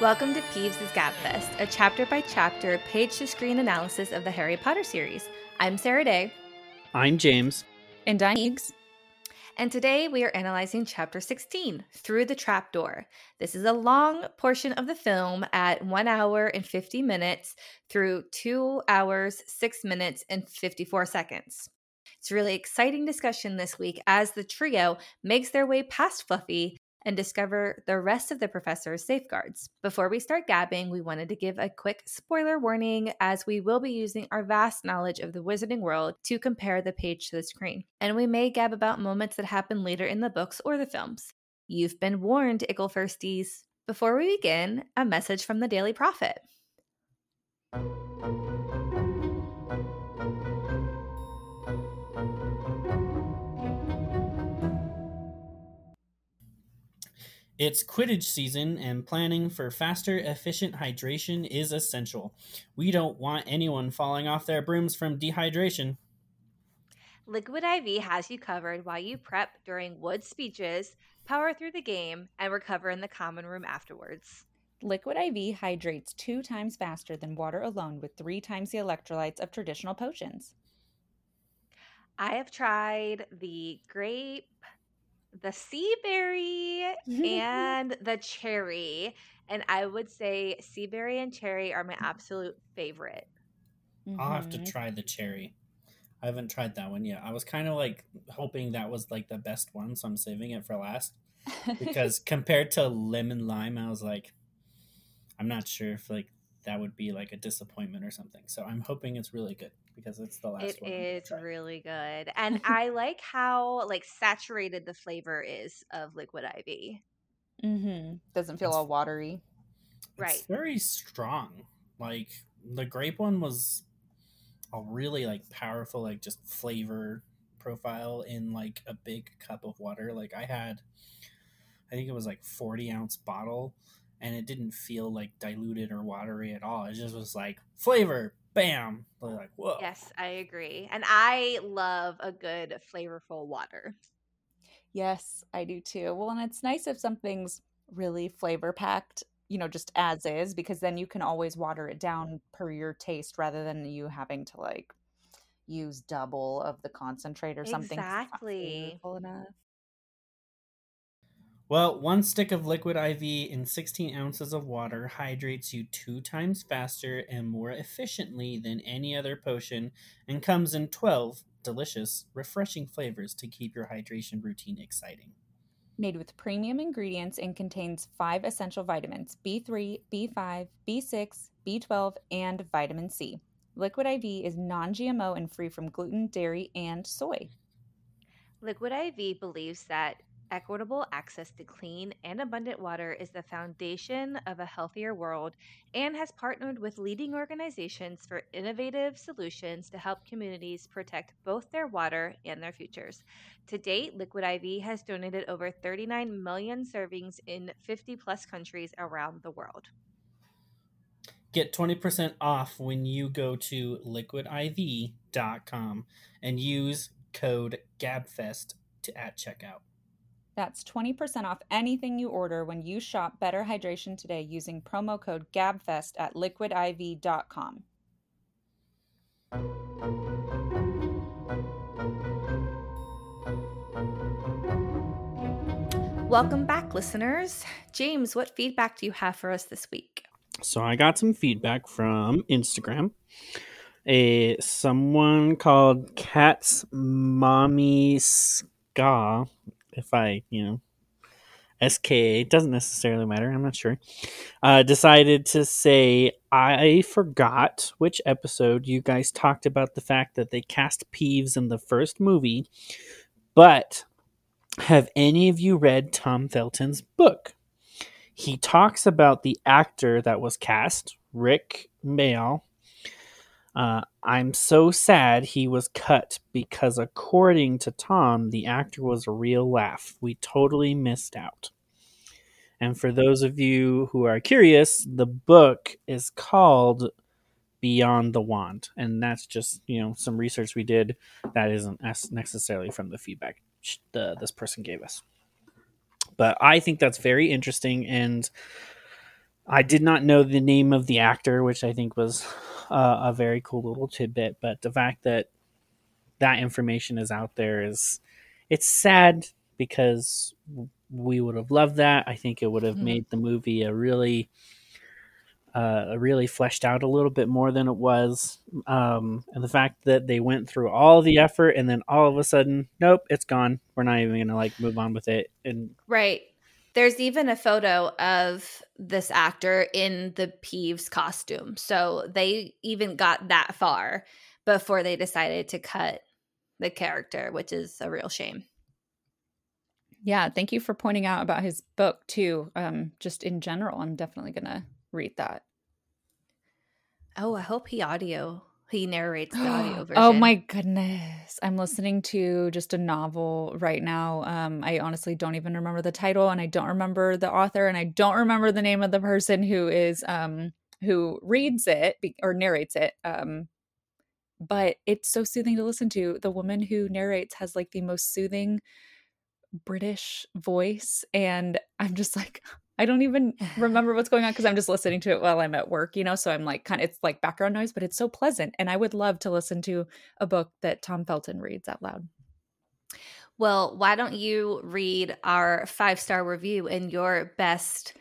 Welcome to Peeves' Gabfest, a chapter by chapter, page to screen analysis of the Harry Potter series. I'm Sarah-Daye. I'm James. And I'm Meegs. And today we are analyzing chapter 16, Through the Trapdoor. This is a long portion of the film at 1 hour and 50 minutes through 2 hours, 6 minutes, and 54 seconds. It's a really exciting discussion this week as the trio makes their way past Fluffy and discover the rest of the professor's safeguards. Before we start gabbing, we wanted to give a quick spoiler warning as we will be using our vast knowledge of the wizarding world to compare the page to the screen. And we may gab about moments that happen later in the books or the films. You've been warned, Ickle Firsties. Before we begin, a message from the Daily Prophet. It's Quidditch season, and planning for faster, efficient hydration is essential. We don't want anyone falling off their brooms from dehydration. Liquid IV has you covered while you prep during Wood speeches, power through the game, and recover in the common room afterwards. Liquid IV hydrates two times faster than water alone with three times the electrolytes of traditional potions. I have tried the grape the sea berry and the cherry. And I would say sea berry and cherry are my absolute favorite. Mm-hmm. I'll have to try the cherry. I haven't tried that one yet. I was kind of like hoping that was like the best one, so I'm saving it for last. Because compared to lemon lime, I was like, I'm not sure if like that would be like a disappointment or something. So I'm hoping it's really good because it's the last It one. is really good. And I like how like saturated the flavor is of Liquid IV. Mm-hmm. Doesn't feel It's- all watery. Right. It's very strong. Like the grape one was a really like powerful like just flavor profile in like a big cup of water. Like I had I think it was like 40 ounce bottle and it didn't feel like diluted or watery at all. It just was like flavor, bam. they're Like whoa. Yes, I agree. And I love a good flavorful water. Yes, I do too. Well, and it's nice if something's really flavor packed, you know, just as is, because then you can always water it down per your taste rather than you having to like use double of the concentrate or something it's not Exactly. Flavorful enough. Well, one stick of liquid IV in 16 ounces of water hydrates you two times faster and more efficiently than any other potion and comes in 12 delicious, refreshing flavors to keep your hydration routine exciting. Made with premium ingredients and contains five essential vitamins B3, B5, B6, B12, and vitamin C. Liquid IV is non GMO and free from gluten, dairy, and soy. Liquid IV believes that equitable access to clean and abundant water is the foundation of a healthier world and has partnered with leading organizations for innovative solutions to help communities protect both their water and their futures. To date, Liquid IV has donated over 39 million servings in 50 plus countries around the world. Get 20% off when you go to liquidiv.com and use code GABFEST to at checkout. That's 20% off anything you order when you shop Better Hydration today using promo code GABFEST at liquidiv.com. Welcome back, listeners. James, what feedback do you have for us this week? So I got some feedback from Instagram. A someone called Cat's Mommy Ska, if I you know SKA doesn't necessarily matter. I'm not sure. Uh, decided to say I forgot which episode you guys talked about the fact that they cast Peeves in the first movie, but have any of you read Tom Felton's book? he talks about the actor that was cast, Rik Mayall. Uh, I'm so sad he was cut because, according to Tom, the actor was a real laugh. We totally missed out. And for those of you who are curious, the book is called Beyond the Wand. And that's just, you know, some research we did that isn't necessarily from the feedback the, this person gave us but I think that's very interesting. And I did not know the name of the actor, which I think was uh, a very cool little tidbit. But the fact that that information is out there is it's sad because we would have loved that. I think it would have Mhm. made the movie a really uh, really fleshed out a little bit more than it was. Um, and the fact that they went through all the effort and then all of a sudden, nope, it's gone. We're not even gonna like move on with it. And Right. There's even a photo of this actor in the Peeves costume. So they even got that far before they decided to cut the character, which is a real shame. Yeah, thank you for pointing out about his book too. Um, just in general, I'm definitely gonna read that. Oh, I hope he audio he narrates the audio version. oh my goodness. I'm listening to just a novel right now. Um, I honestly don't even remember the title and I don't remember the author and I don't remember the name of the person who is um who reads it be- or narrates it. Um but it's so soothing to listen to. The woman who narrates has like the most soothing British voice and I'm just like I don't even remember what's going on because I'm just listening to it while I'm at work, you know. So I'm like, kind of, it's like background noise, but it's so pleasant. And I would love to listen to a book that Tom Felton reads out loud. Well, why don't you read our five star review in your best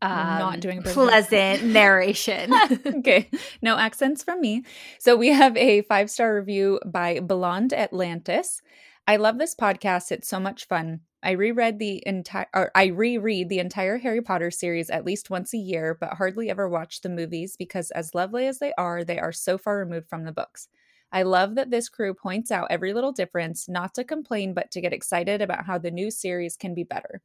um, Not doing pleasant narration? okay, no accents from me. So we have a five star review by Blonde Atlantis. I love this podcast. It's so much fun. I reread the entire or I reread the entire Harry Potter series at least once a year, but hardly ever watch the movies because as lovely as they are, they are so far removed from the books. I love that this crew points out every little difference, not to complain, but to get excited about how the new series can be better.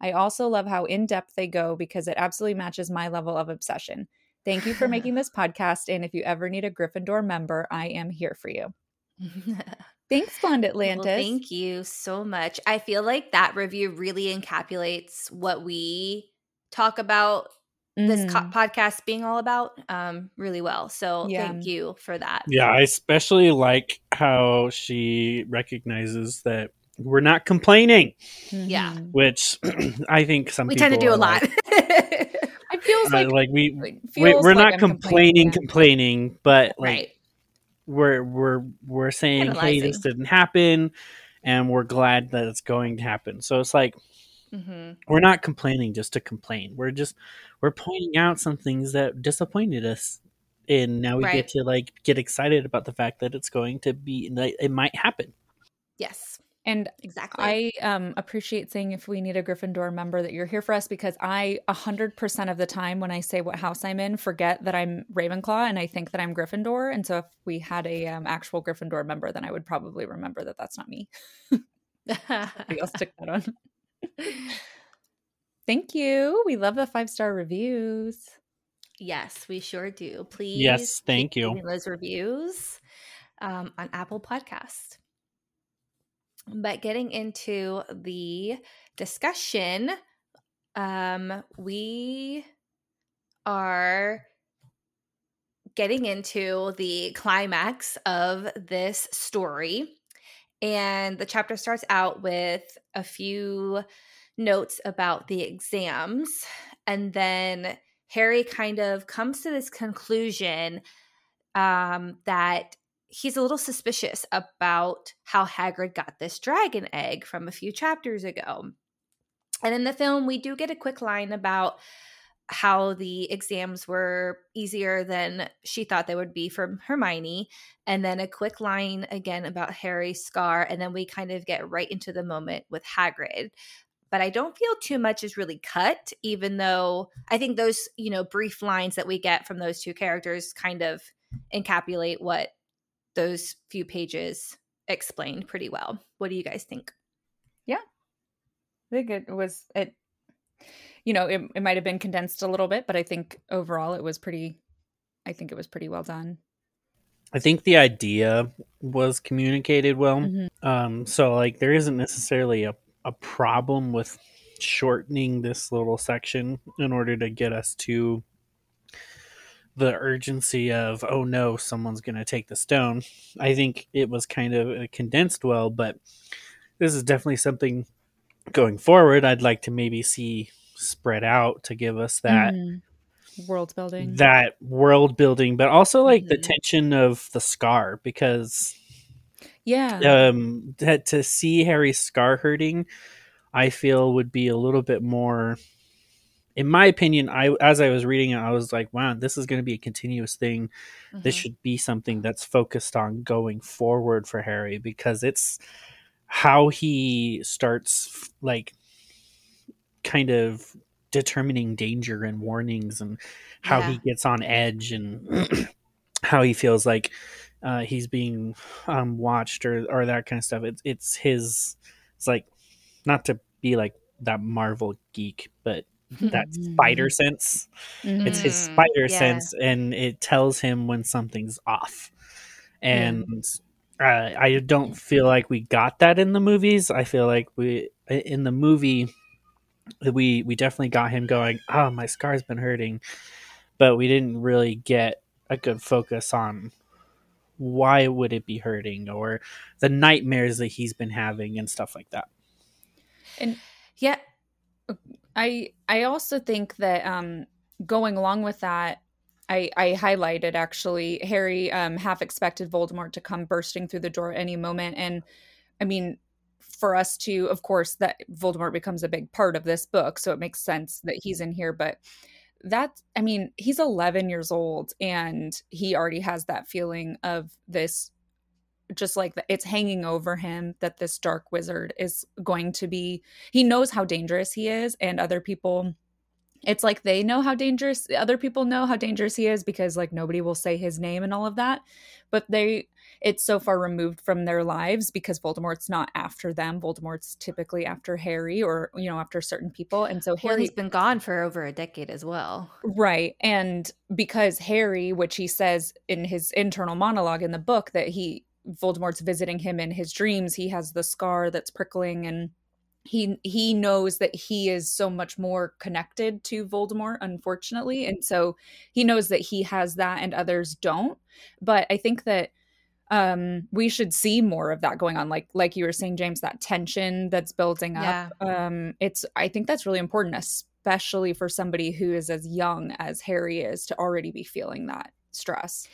I also love how in depth they go because it absolutely matches my level of obsession. Thank you for making this podcast. And if you ever need a Gryffindor member, I am here for you. Thanks, Blonde Atlantis. Well, thank you so much. I feel like that review really encapsulates what we talk about this co- Mhm. podcast being all about um, really well. So Yeah. thank you for that. yeah, I especially like how she recognizes that we're not complaining, Yeah. Mhm. which I think some We people tend to do a lot. Like, It feels uh, like, like we it we, feels we're like not I'm complaining, yeah. complaining, but like right. We're we're we're saying, hey, this didn't happen, and we're glad that it's going to happen. So it's like hmm we're not complaining just to complain. We're just we're pointing out some things that disappointed us, and now we Right. get to like get excited about the fact that it's going to be it might happen. Yes, And exactly. I um, appreciate saying if we need a Gryffindor member that you're here for us because I, a hundred percent of the time when I say what house I'm in, forget that I'm Ravenclaw and I think that I'm Gryffindor. And so if we had a um, actual Gryffindor member, then I would probably remember that that's not me. I'll stick that on. Thank you. We love the five star reviews. yes, we sure do. Please. Yes, thank you. Those reviews um, on Apple Podcast. But getting into the discussion, um, we are getting into the climax of this story. And the chapter starts out with a few notes about the exams. And then Harry kind of comes to this conclusion um, that he's a little suspicious about how Hagrid got this dragon egg from a few chapters ago. And in the film, we do get a quick line about how the exams were easier than she thought they would be from Hermione. And then a quick line again about Harry's scar. And then we kind of get right into the moment with Hagrid. But I don't feel too much is really cut, even though I think those, you know, brief lines that we get from those two characters kind of encapsulate what those few pages explained pretty well. What do you guys think? Yeah. I think it was it you know, it, it might have been condensed a little bit, but I think overall it was pretty I think it was pretty well done. I think the idea was communicated well. Mhm. Um, so like there isn't necessarily a, a problem with shortening this little section in order to get us to the urgency of oh no someone's going to take the stone i think it was kind of uh, condensed well but this is definitely something going forward i'd like to maybe see spread out to give us that Mhm. world building. that world building, but also like the Mhm. tension of the scar because yeah. um that to see Harry's scar hurting, I feel would be a little bit more. In my opinion, I as I was reading it, I was like, "Wow, this is going to be a continuous thing. This Mhm. should be something that's focused on going forward for Harry because it's how he starts like kind of determining danger and warnings and how he gets on edge and how he feels like uh, he's being um, watched or or that kind of stuff. It's it's his. It's like not to be like that Marvel geek, but that spider sense. It's his Mm, spider yeah. sense, and it tells him when something's off. And uh, I don't feel like we got that in the movies. I feel like we in the movie we we definitely got him going. Oh, my scar's been hurting, but we didn't really get a good focus on why would it be hurting or the nightmares that he's been having and stuff like that. And Yeah. I I also think that um going along with that I, I highlighted actually Harry um, half expected Voldemort to come bursting through the door any moment, and I mean, for us to, of course, that Voldemort becomes a big part of this book, so it makes sense that he's in here. But that's I mean, he's 11 years old, and he already has that feeling of this, just like the, it's hanging over him that this dark wizard is going to be. He knows how dangerous he is, and other people it's like they know how dangerous other people know how dangerous he is because like nobody will say his name and all of that but they it's so far removed from their lives because voldemort's not after them voldemort's typically after harry or you know after certain people and so Well, harry he's been gone for over a decade as well. Right. And because Harry, which he says in his internal monologue in the book, that he, Voldemort's visiting him in his dreams, he has the scar that's prickling and he he knows that he is so much more connected to Voldemort unfortunately and so he knows that he has that and others don't. But I think that um we should see more of that going on. Like like you were saying James that tension that's building up um it's I think that's really important especially for somebody who is as young as Harry is to already be feeling that stress.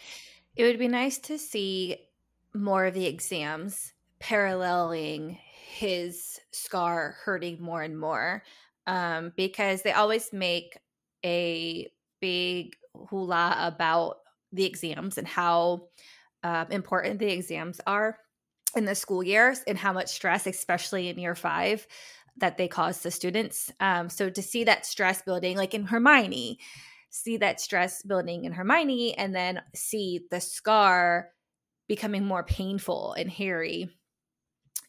It would be nice to see more of the exams paralleling his scar hurting more and more um, because they always make a big hula about the exams and how um, important the exams are in the school years and how much stress, especially in year five, that they cause the students. Um, so to see that stress building, like in Hermione, see that stress building in Hermione, and then see the scar becoming more painful and Harry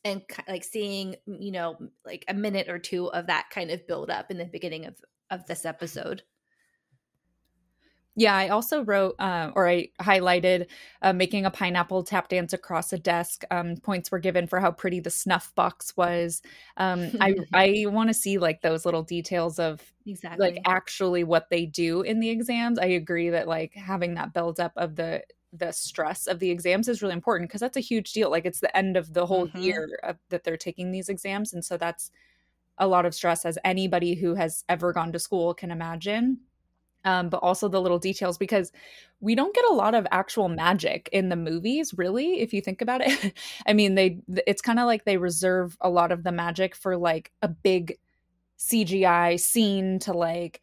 and like seeing you know like a minute or two of that kind of build up in the beginning of of this episode. Yeah, I also wrote uh, or I highlighted uh, making a pineapple tap dance across a desk. Um, points were given for how pretty the snuff box was. Um, I I want to see like those little details of Exactly. like actually what they do in the exams. I agree that like having that build up of the the stress of the exams is really important because that's a huge deal. Like it's the end of the whole Mhm. year of, that they're taking these exams, and so that's a lot of stress as anybody who has ever gone to school can imagine. Um, but also the little details because we don't get a lot of actual magic in the movies, really, if you think about it. I mean, they it's kind of like they reserve a lot of the magic for like a big CGI scene to like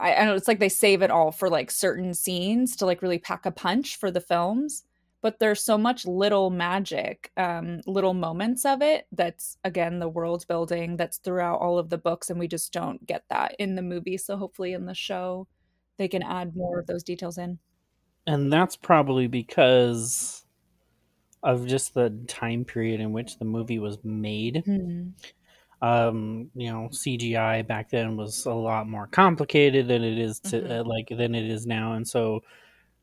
I, I know it's like they save it all for like certain scenes to like really pack a punch for the films but there's so much little magic um little moments of it that's again the world building that's throughout all of the books and we just don't get that in the movie so hopefully in the show they can add more of those details in And that's probably because of just the time period in which the movie was made. Um you know cgi back then was a lot more complicated than it is to Mhm. uh, like than it is now and so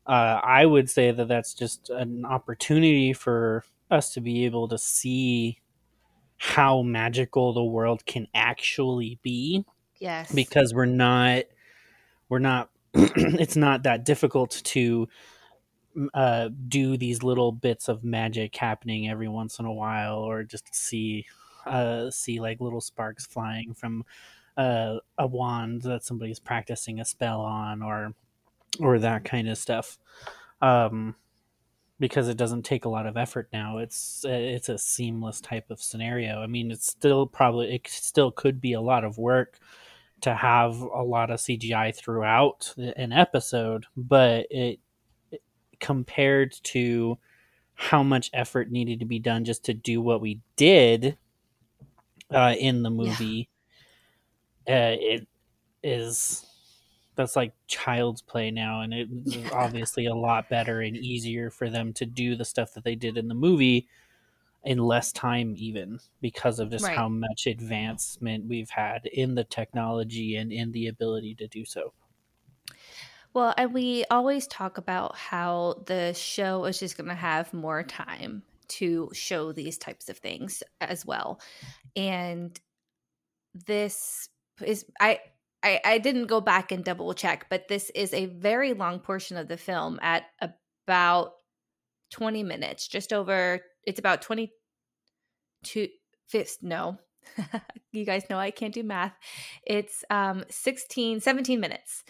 uh i would say that that's just an opportunity for us to be able to see how magical the world can actually be yes. because we're not we're not it's not that difficult to uh, do these little bits of magic happening every once in a while or just to see uh, see like little sparks flying from a, a wand that somebody's practicing a spell on or or that kind of stuff. Um, because it doesn't take a lot of effort now. It's it's a seamless type of scenario. I mean it's still probably it still could be a lot of work to have a lot of cgi throughout an episode but it compared to how much effort needed to be done just to do what we did uh, in the movie uh, it is that's like child's play now and it's yeah. obviously a lot better and easier for them to do the stuff that they did in the movie in less time even because of just right. how much advancement we've had in the technology and in the ability to do so well and we always talk about how the show is just going to have more time to show these types of things as well and this is I, I I didn't go back and double check, but this is a very long portion of the film at about 20 minutes, just over it's about 22 fifth no. you guys know I can't do math. It's um 16 17 minutes.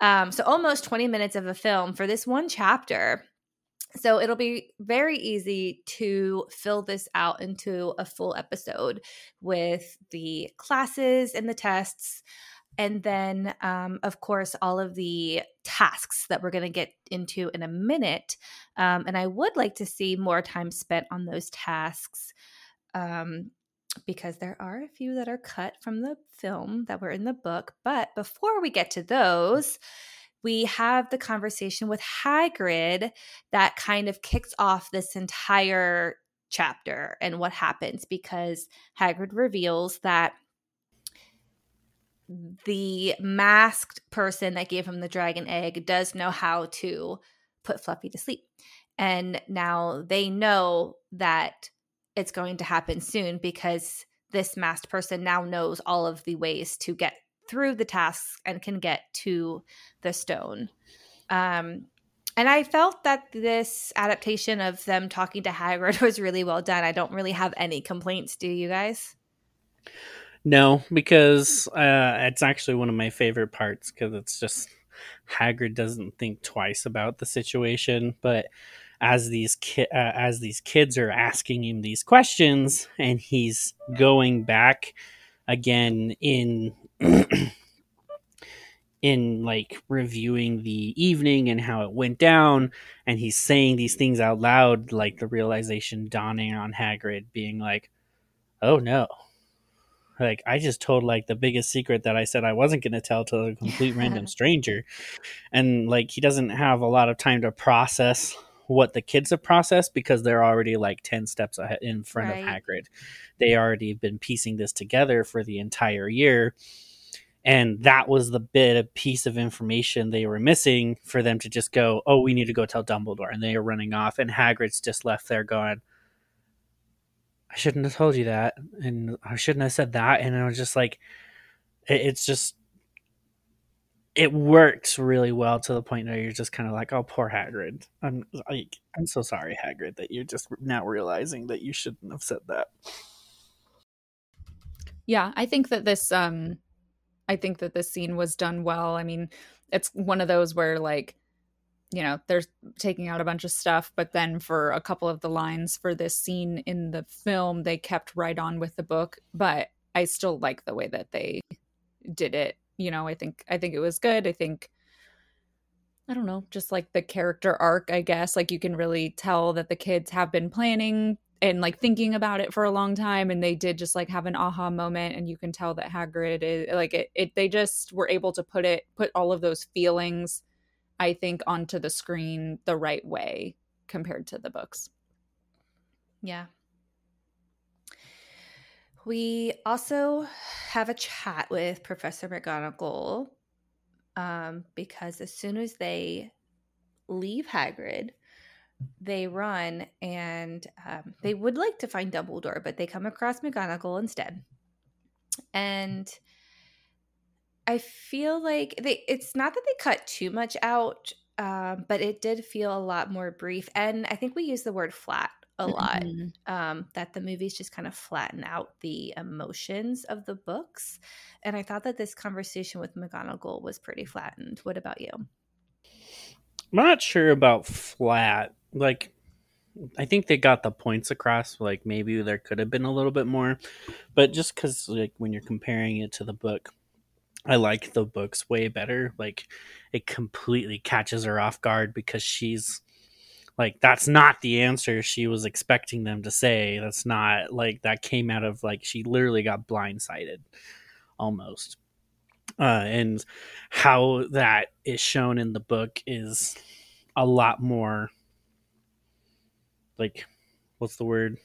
Um so almost 20 minutes of a film for this one chapter. So it'll be very easy to fill this out into a full episode with the classes and the tests. And then, um, of course, all of the tasks that we're going to get into in a minute. Um, and I would like to see more time spent on those tasks um, because there are a few that are cut from the film that were in the book. But before we get to those, we have the conversation with Hagrid that kind of kicks off this entire chapter and what happens because Hagrid reveals that the masked person that gave him the dragon egg does know how to put Fluffy to sleep. And now they know that it's going to happen soon because this masked person now knows all of the ways to get through the tasks and can get to the stone. Um, and I felt that this adaptation of them talking to Hagrid was really well done. I don't really have any complaints. Do you guys? No, because uh, it's actually one of my favorite parts because it's just Hagrid doesn't think twice about the situation, but as these ki- uh, as these kids are asking him these questions and he's going back again in in like reviewing the evening and how it went down and he's saying these things out loud like the realization dawning on Hagrid being like oh no like I just told like the biggest secret that I said I wasn't going to tell to a complete random stranger and like he doesn't have a lot of time to process what the kids have processed because they're already like 10 steps ahead in front right. of Hagrid. They already have been piecing this together for the entire year and that was the bit of piece of information they were missing for them to just go oh we need to go tell dumbledore. And they are running off and hagrid's just left there going i shouldn't have told you that and i shouldn't have said that. And i was just like it's just it works really well to the point where you're just kind of like oh poor hagrid. I'm like i'm so sorry hagrid that you're just now realizing that you shouldn't have said that. Yeah i think that this um I think that this scene was done well. I mean, it's one of those where like you know, they're taking out a bunch of stuff, but then for a couple of the lines for this scene in the film, they kept right on with the book, but I still like the way that they did it. You know, I think I think it was good. I think I don't know, just like the character arc, I guess. Like you can really tell that the kids have been planning and like thinking about it for a long time and they did just like have an aha moment and you can tell that Hagrid is like it, it they just were able to put it put all of those feelings I think onto the screen the right way compared to the books. Yeah. We also have a chat with Professor McGonagall um, because as soon as they leave Hagrid, they run and um, they would like to find Dumbledore, but they come across McGonagall instead. And I feel like they it's not that they cut too much out, um, but it did feel a lot more brief. And I think we use the word flat a lot. Mm-hmm. Um, that the movies just kind of flatten out the emotions of the books. And I thought that this conversation with McGonagall was pretty flattened. What about you? I'm not sure about flat. Like, I think they got the points across. Like, maybe there could have been a little bit more. But just because, like, when you're comparing it to the book, I like the books way better. Like, it completely catches her off guard because she's like that's not the answer she was expecting them to say that's not like that came out of like she literally got blindsided almost uh and how that is shown in the book is a lot more like what's the word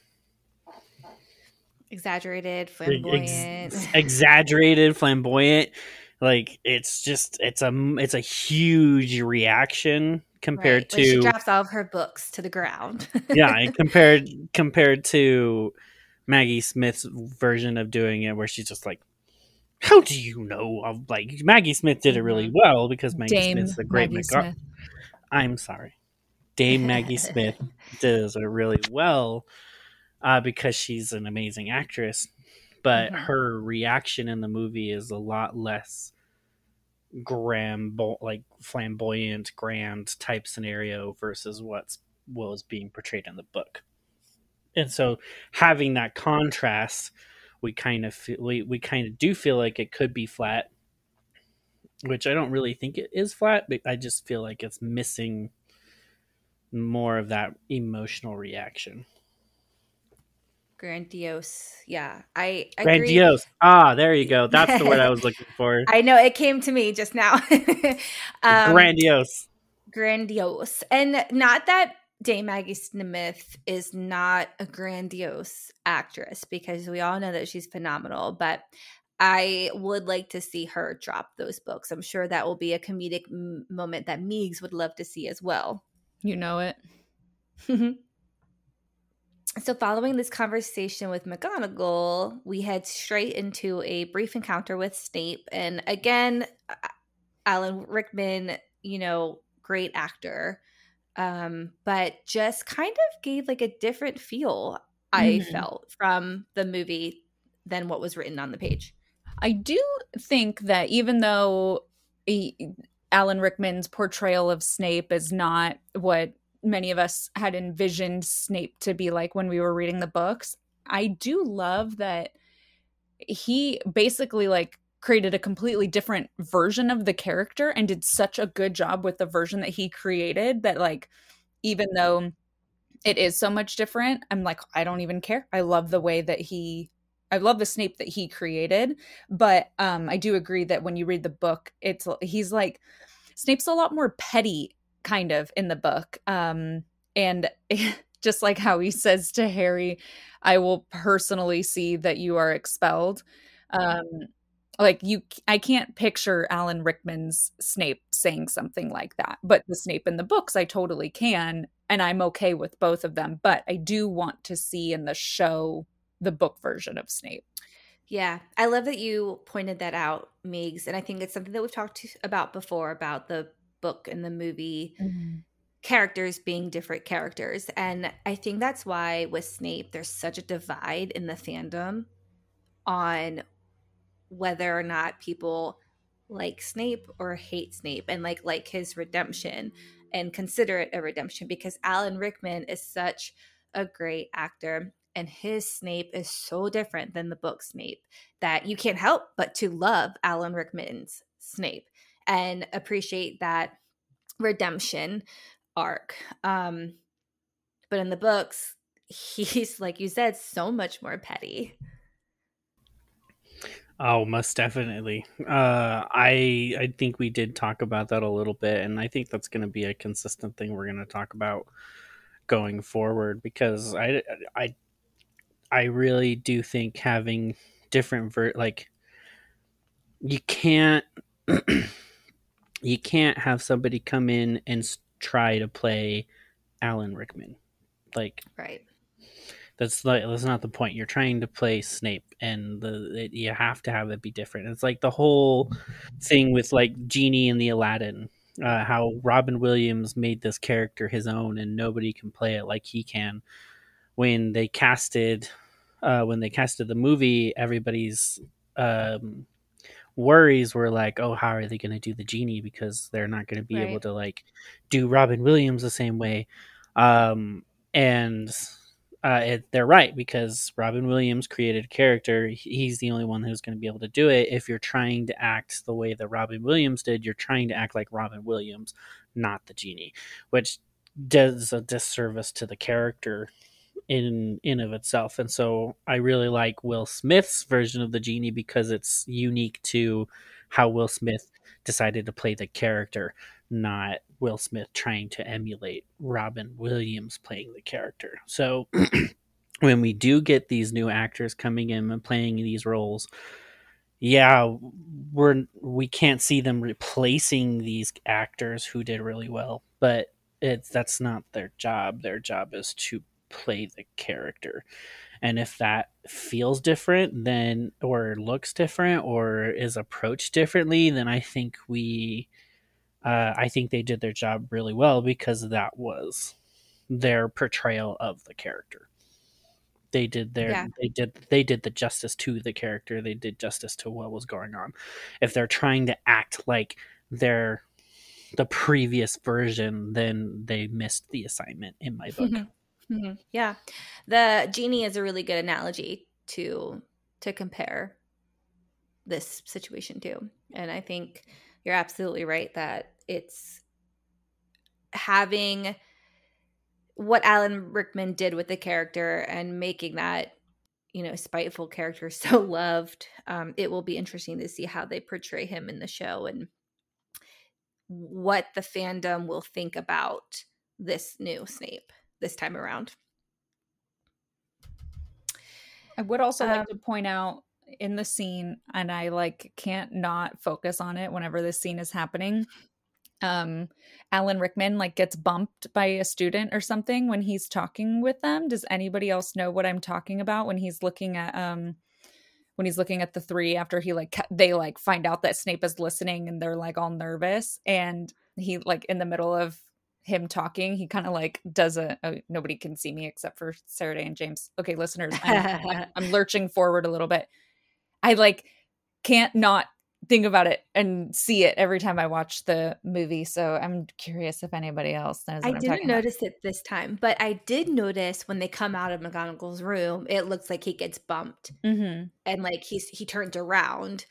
exaggerated flamboyant Ex- exaggerated flamboyant like it's just it's a it's a huge reaction compared right. to she drops all of her books to the ground. yeah, compared compared to Maggie Smith's version of doing it, where she's just like, "How do you know?" Like Maggie Smith did it really mm-hmm. well because Maggie Dame Smith's a great Maggie smith I'm sorry, Dame Maggie Smith does it really well uh, because she's an amazing actress. But mm-hmm. her reaction in the movie is a lot less grand like flamboyant grand type scenario versus what's what was being portrayed in the book and so having that contrast we kind of feel we, we kind of do feel like it could be flat which i don't really think it is flat but i just feel like it's missing more of that emotional reaction. Grandiose. Yeah i grandiose. Ah there you go. That's the word i was looking for. I know it came to me just now. Um, grandiose. Grandiose. And not that Dame Maggie Smith is not a grandiose actress because we all know that she's phenomenal, but I would like to see her drop those books. I'm sure that will be a comedic m- moment that Meegs would love to see as well. You know it. so following this conversation with McGonagall, we head straight into a brief encounter with Snape. And again, Alan Rickman, you know, great actor, um, but just kind of gave like a different feel, I mm-hmm. felt, from the movie than what was written on the page. I do think that even though he, Alan Rickman's portrayal of Snape is not what many of us had envisioned Snape to be like when we were reading the books. I do love that he basically like created a completely different version of the character and did such a good job with the version that he created that like even though it is so much different, I'm like I don't even care. I love the way that he I love the Snape that he created, but um I do agree that when you read the book, it's he's like Snape's a lot more petty kind of in the book. Um, and just like how he says to Harry, I will personally see that you are expelled. Um, like you I can't picture Alan Rickman's Snape saying something like that. But the Snape in the books I totally can and I'm okay with both of them, but I do want to see in the show the book version of Snape. Yeah, I love that you pointed that out, Meegs, and I think it's something that we've talked about before about the book and the movie mm-hmm. characters being different characters. And I think that's why with Snape, there's such a divide in the fandom on whether or not people like Snape or hate Snape and like like his redemption and consider it a redemption because Alan Rickman is such a great actor and his Snape is so different than the book Snape that you can't help but to love Alan Rickman's Snape and appreciate that redemption arc. Um, but in the books, he's like you said, so much more petty. Oh, most definitely. Uh, I I think we did talk about that a little bit, and I think that's going to be a consistent thing we're going to talk about going forward because I I I really do think having different ver like you can't you can't have somebody come in and try to play Alan Rickman. Like right. That's like that's not the point. You're trying to play Snape, and the it, you have to have it be different. It's like the whole thing with like Genie and the Aladdin, uh, how Robin Williams made this character his own, and nobody can play it like he can. when they casted uh, when they casted the movie, everybody's um, worries were like, oh, how are they going to do the genie because they're not going to be Right. able to like do Robin Williams the same way. Um, and uh, it, they're right because Robin Williams created a character. He's the only one who's going to be able to do it. If you're trying to act the way that Robin Williams did, you're trying to act like Robin Williams, not the genie, which does a disservice to the character in in of itself. And so I really like Will Smith's version of the genie because it's unique to how Will Smith decided to play the character, not Will Smith trying to emulate Robin Williams playing the character. So when we do get these new actors coming in and playing these roles, yeah, we're we can't see them replacing these actors who did really well, but it's that's not their job. Their job is to play the character. And if that feels different then or looks different or is approached differently, then I think we uh, I think they did their job really well because that was their portrayal of the character. They did their Yeah. they did they did the justice to the character. They did justice to what was going on. If they're trying to act like they're the previous version, then they missed the assignment in my book. Mhm. Yeah. The genie is a really good analogy to to compare this situation to. And I think you're absolutely right that it's having what Alan Rickman did with the character and making that you know spiteful character so loved um, it will be interesting to see how they portray him in the show and what the fandom will think about this new snape this time around. I would also Um, like to point out in the scene, and I like can't not focus on it whenever this scene is happening. Um, Alan Rickman like gets bumped by a student or something when he's talking with them. Does anybody else know what I'm talking about when he's looking at um when he's looking at the three after he like they like find out that Snape is listening and they're like all nervous and he like in the middle of him talking he kind of like does a, a nobody can see me except for Sarah-Daye and James. Okay, listeners, I'm, I'm, I'm lurching forward a little bit. I like can't not think about it and see it every time I watch the movie. So I'm curious if anybody else knows. What I I'm didn't talking about. notice it this time, but I did notice when they come out of McGonagall's room, it looks like he gets bumped Mm-hmm. and like he's he turns around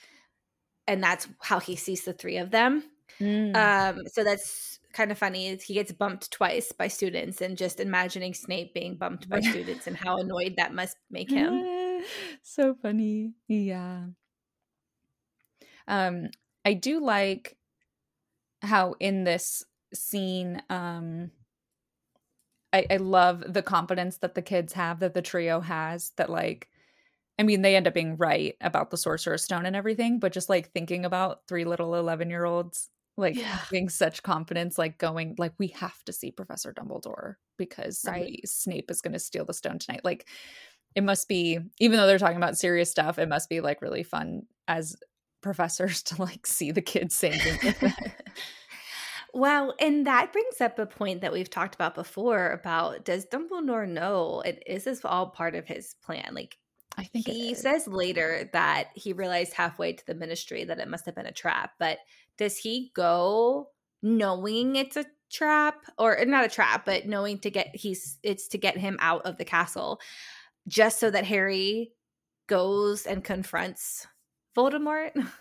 and that's how he sees the three of them. Mm. Um so that's kind of funny. He gets bumped twice by students and just imagining Snape being bumped by students and how annoyed that must make him. so funny. Yeah. Um, I do like how in this scene, um, I, I love the confidence that the kids have, that the trio has, that like, I mean, they end up being right about the Sorcerer's Stone and everything, but just like thinking about three little 11 year olds, like Yeah. having such confidence, like going, like, we have to see Professor Dumbledore because Right. Snape is going to steal the stone tonight. Like, it must be, even though they're talking about serious stuff, it must be like really fun as professors to like see the kids saying things. Well, and that brings up a point that we've talked about before about does Dumbledore know and is this all part of his plan? Like I think he says later that he realized halfway to the ministry that it must have been a trap, but does he go knowing it's a trap or not a trap, but knowing to get he's it's to get him out of the castle just so that Harry goes and confronts Voldemort?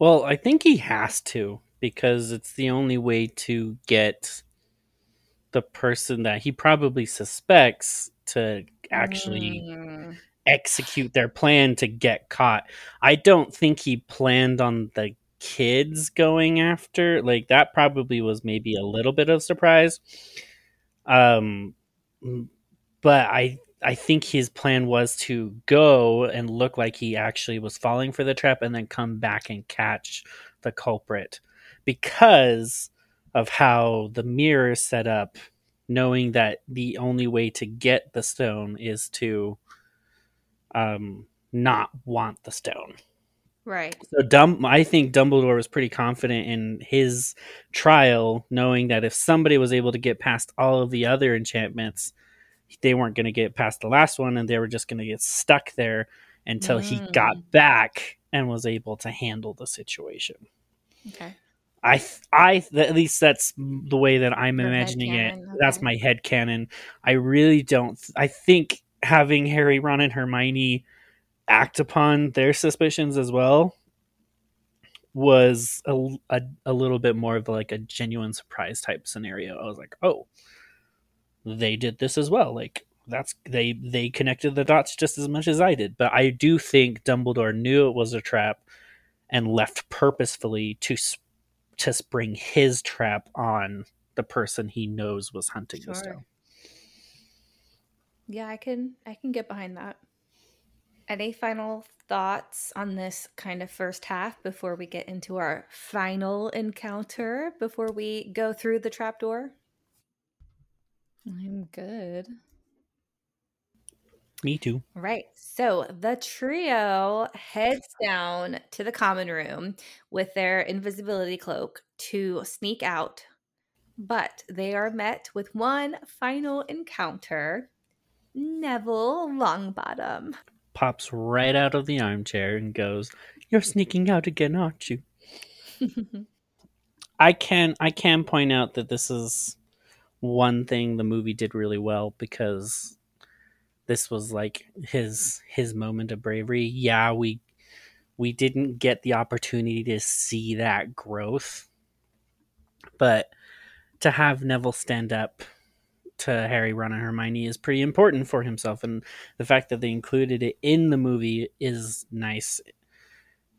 Well, I think he has to because it's the only way to get the person that he probably suspects to actually Mm. execute their plan to get caught. I don't think he planned on the kids going after like that probably was maybe a little bit of surprise. Um but I I think his plan was to go and look like he actually was falling for the trap and then come back and catch the culprit because of how the mirror is set up knowing that the only way to get the stone is to um not want the stone. Right. So Dum I think Dumbledore was pretty confident in his trial knowing that if somebody was able to get past all of the other enchantments they weren't going to get past the last one and they were just going to get stuck there until he got Mm. back and was able to handle the situation. Okay. I, th- I, th- at least that's the way that I'm Your imagining it. headcanon, That's my head canon. I really don't. th- I think having Harry, Ron, and Hermione act upon their suspicions as well was a, a, a little bit more of like a genuine surprise type scenario. I was like, oh, they did this as well. Like that's they they connected the dots just as much as I did. But I do think Dumbledore knew it was a trap and left purposefully to to spring his trap on the person he knows was hunting the Sure. stone. Yeah, I can I can get behind that. Any final thoughts on this kind of first half before we get into our final encounter before we go through the trapdoor? I'm good. Me too. Right. So the trio heads down to the common room with their invisibility cloak to sneak out. But they are met with one final encounter Neville Longbottom. Pops right out of the armchair and goes, "You're sneaking out again, aren't you?" I can I can point out that this is one thing the movie did really well because this was like his his moment of bravery. Yeah, we we didn't get the opportunity to see that growth. But to have Neville stand up to Harry, Ron, and Hermione is pretty important for himself, and the fact that they included it in the movie is nice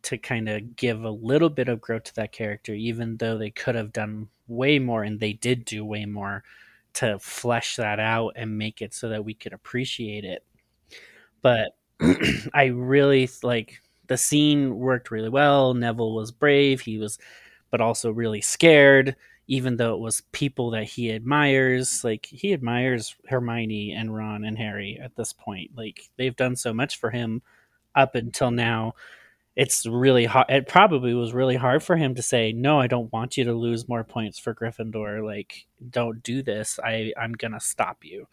to kind of give a little bit of growth to that character, even though they could have done way more, and they did do way more to flesh that out and make it so that we could appreciate it. But I really like the scene worked really well. Neville was brave, he was, but also really scared even though it was people that he admires like he admires hermione and ron and harry at this point like they've done so much for him up until now it's really hard it probably was really hard for him to say no i don't want you to lose more points for gryffindor. Like don't do this. I i'm gonna stop you.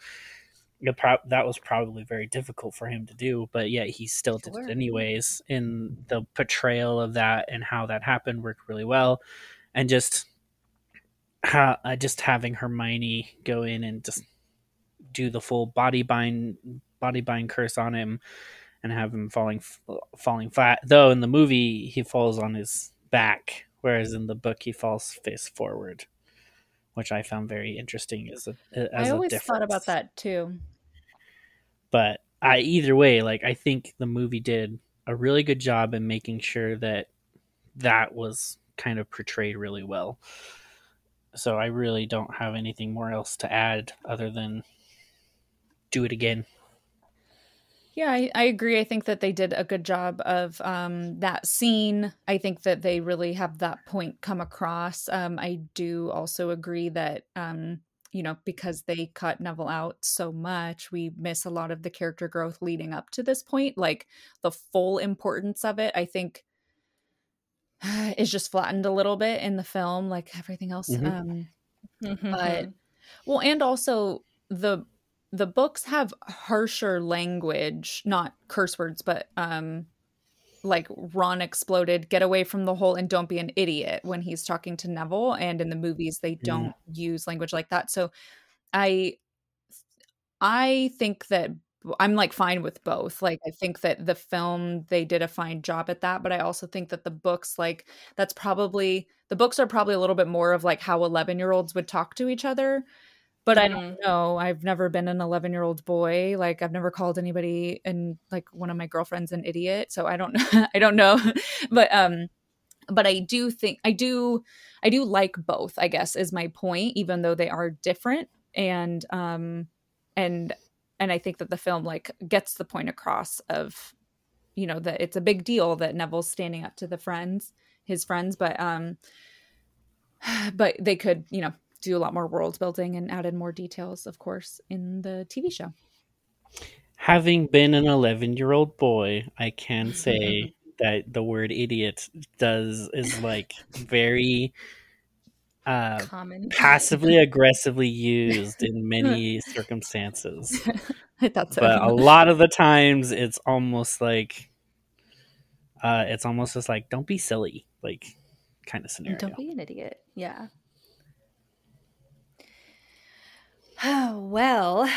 It prob- that was probably very difficult for him to do but yet he still did Sure. it anyways. And the portrayal of that and how that happened worked really well. And just ha- uh, just having Hermione go in and just do the full body bind body bind curse on him and have him falling falling flat though in the movie he falls on his back whereas in the book he falls face forward which I found very interesting as a as I a always thought about that too. but I either way like I think the movie did a really good job in making sure that that was kind of portrayed really well so I really don't have anything more else to add other than do it again. Yeah, I, I agree. I think that they did a good job of um, that scene. I think that they really have that point come across. Um, I do also agree that, um, you know, because they cut Neville out so much, we miss a lot of the character growth leading up to this point. Like the full importance of it, I think, is just flattened a little bit in the film, like everything else. Mhm. Um, but well and also the the books have harsher language not curse words but um like ron exploded get away from the hole and don't be an idiot when he's talking to neville and in the movies they don't use language like that. So i i think that i'm like fine with both. Like i think that the film they did a fine job at that but i also think that the books like that's probably the books are probably a little bit more of like how 11 year olds would talk to each other but i don't know. I've never been an 11 year old boy. Like i've never called anybody and like one of my girlfriends an idiot. So i don't know i don't know. But um but i do think i do i do like both i guess is my point even though they are different. And um and and i think that the film like gets the point across of you know that it's a big deal that neville's standing up to the friends his friends. But um but they could you know do a lot more world building and added more details of course in the tv show Having been an 11 year old boy, I can say that the word idiot does is like very uh, Common. passively aggressively used in many circumstances. I thought so. But a lot of the times it's almost like uh it's almost just like don't be silly, like kind of scenario. Don't be an idiot. Yeah. well,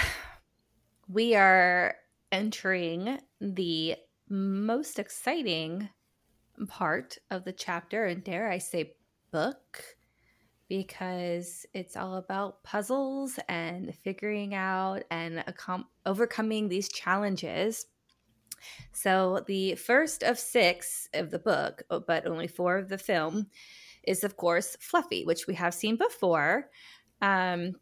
we are entering the most exciting part of the chapter, and dare I say, book, because it's all about puzzles and figuring out and accom- overcoming these challenges. So, the first of six of the book, oh, but only four of the film, is of course Fluffy, which we have seen before. Um,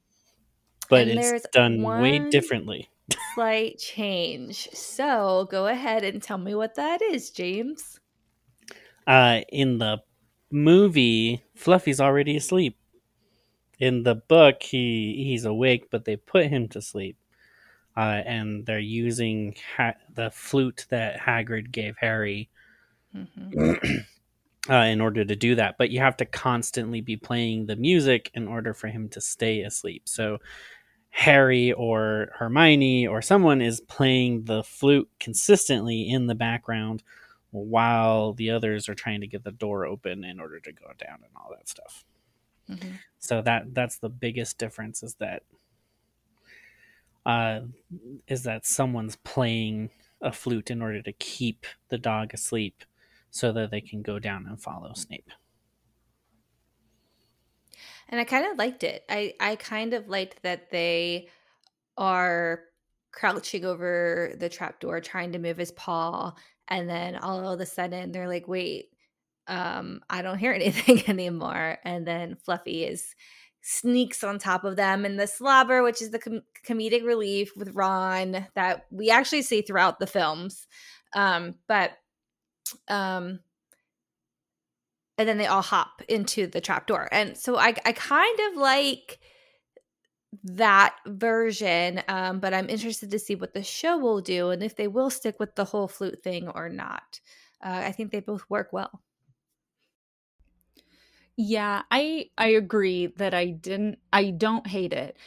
but and it's done way differently. slight change. So, go ahead and tell me what that is, James. Uh in the movie, Fluffy's already asleep. In the book, he he's awake, but they put him to sleep. Uh, and they're using ha- the flute that Hagrid gave Harry Mhm. uh, in order to do that. But you have to constantly be playing the music in order for him to stay asleep. So Harry or Hermione or someone is playing the flute consistently in the background while the others are trying to get the door open in order to go down and all that stuff. Mhm. So that that's the biggest difference is that uh is that someone's playing a flute in order to keep the dog asleep so that they can go down and follow Snape. And I kind of liked it. I I kind of liked that they are crouching over the trapdoor trying to move his paw and then all of a sudden they're like, "Wait, um I don't hear anything anymore." And then Fluffy is sneaks on top of them and the slobber which is the com- comedic relief with Ron that we actually see throughout the films. Um but um and then they all hop into the trap door. And so I I kind of like that version, um, but I'm interested to see what the show will do and if they will stick with the whole flute thing or not. Uh, I think they both work well. Yeah, I I agree that I didn't I don't hate it.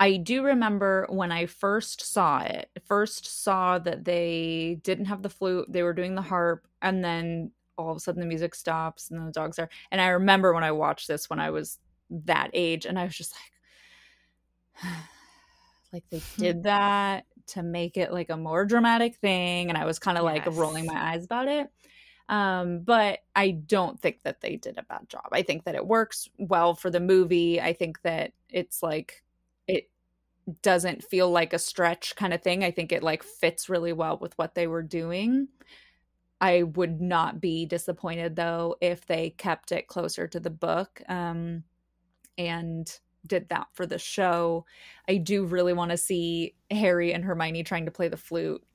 I do remember when I first saw it, first saw that they didn't have the flute, they were doing the harp, and then all of a sudden the music stops and the dogs are. And I remember when I watched this when I was that age, and I was just like, like they did that to make it like a more dramatic thing, and I was kind of like rolling my eyes about it. Um, but I don't think that they did a bad job. I think that it works well for the movie. I think that it's like it doesn't feel like a stretch kind of thing. I think it like fits really well with what they were doing. I would not be disappointed though if they kept it closer to the book um, and did that for the show. I do really want to see Harry and Hermione trying to play the flute,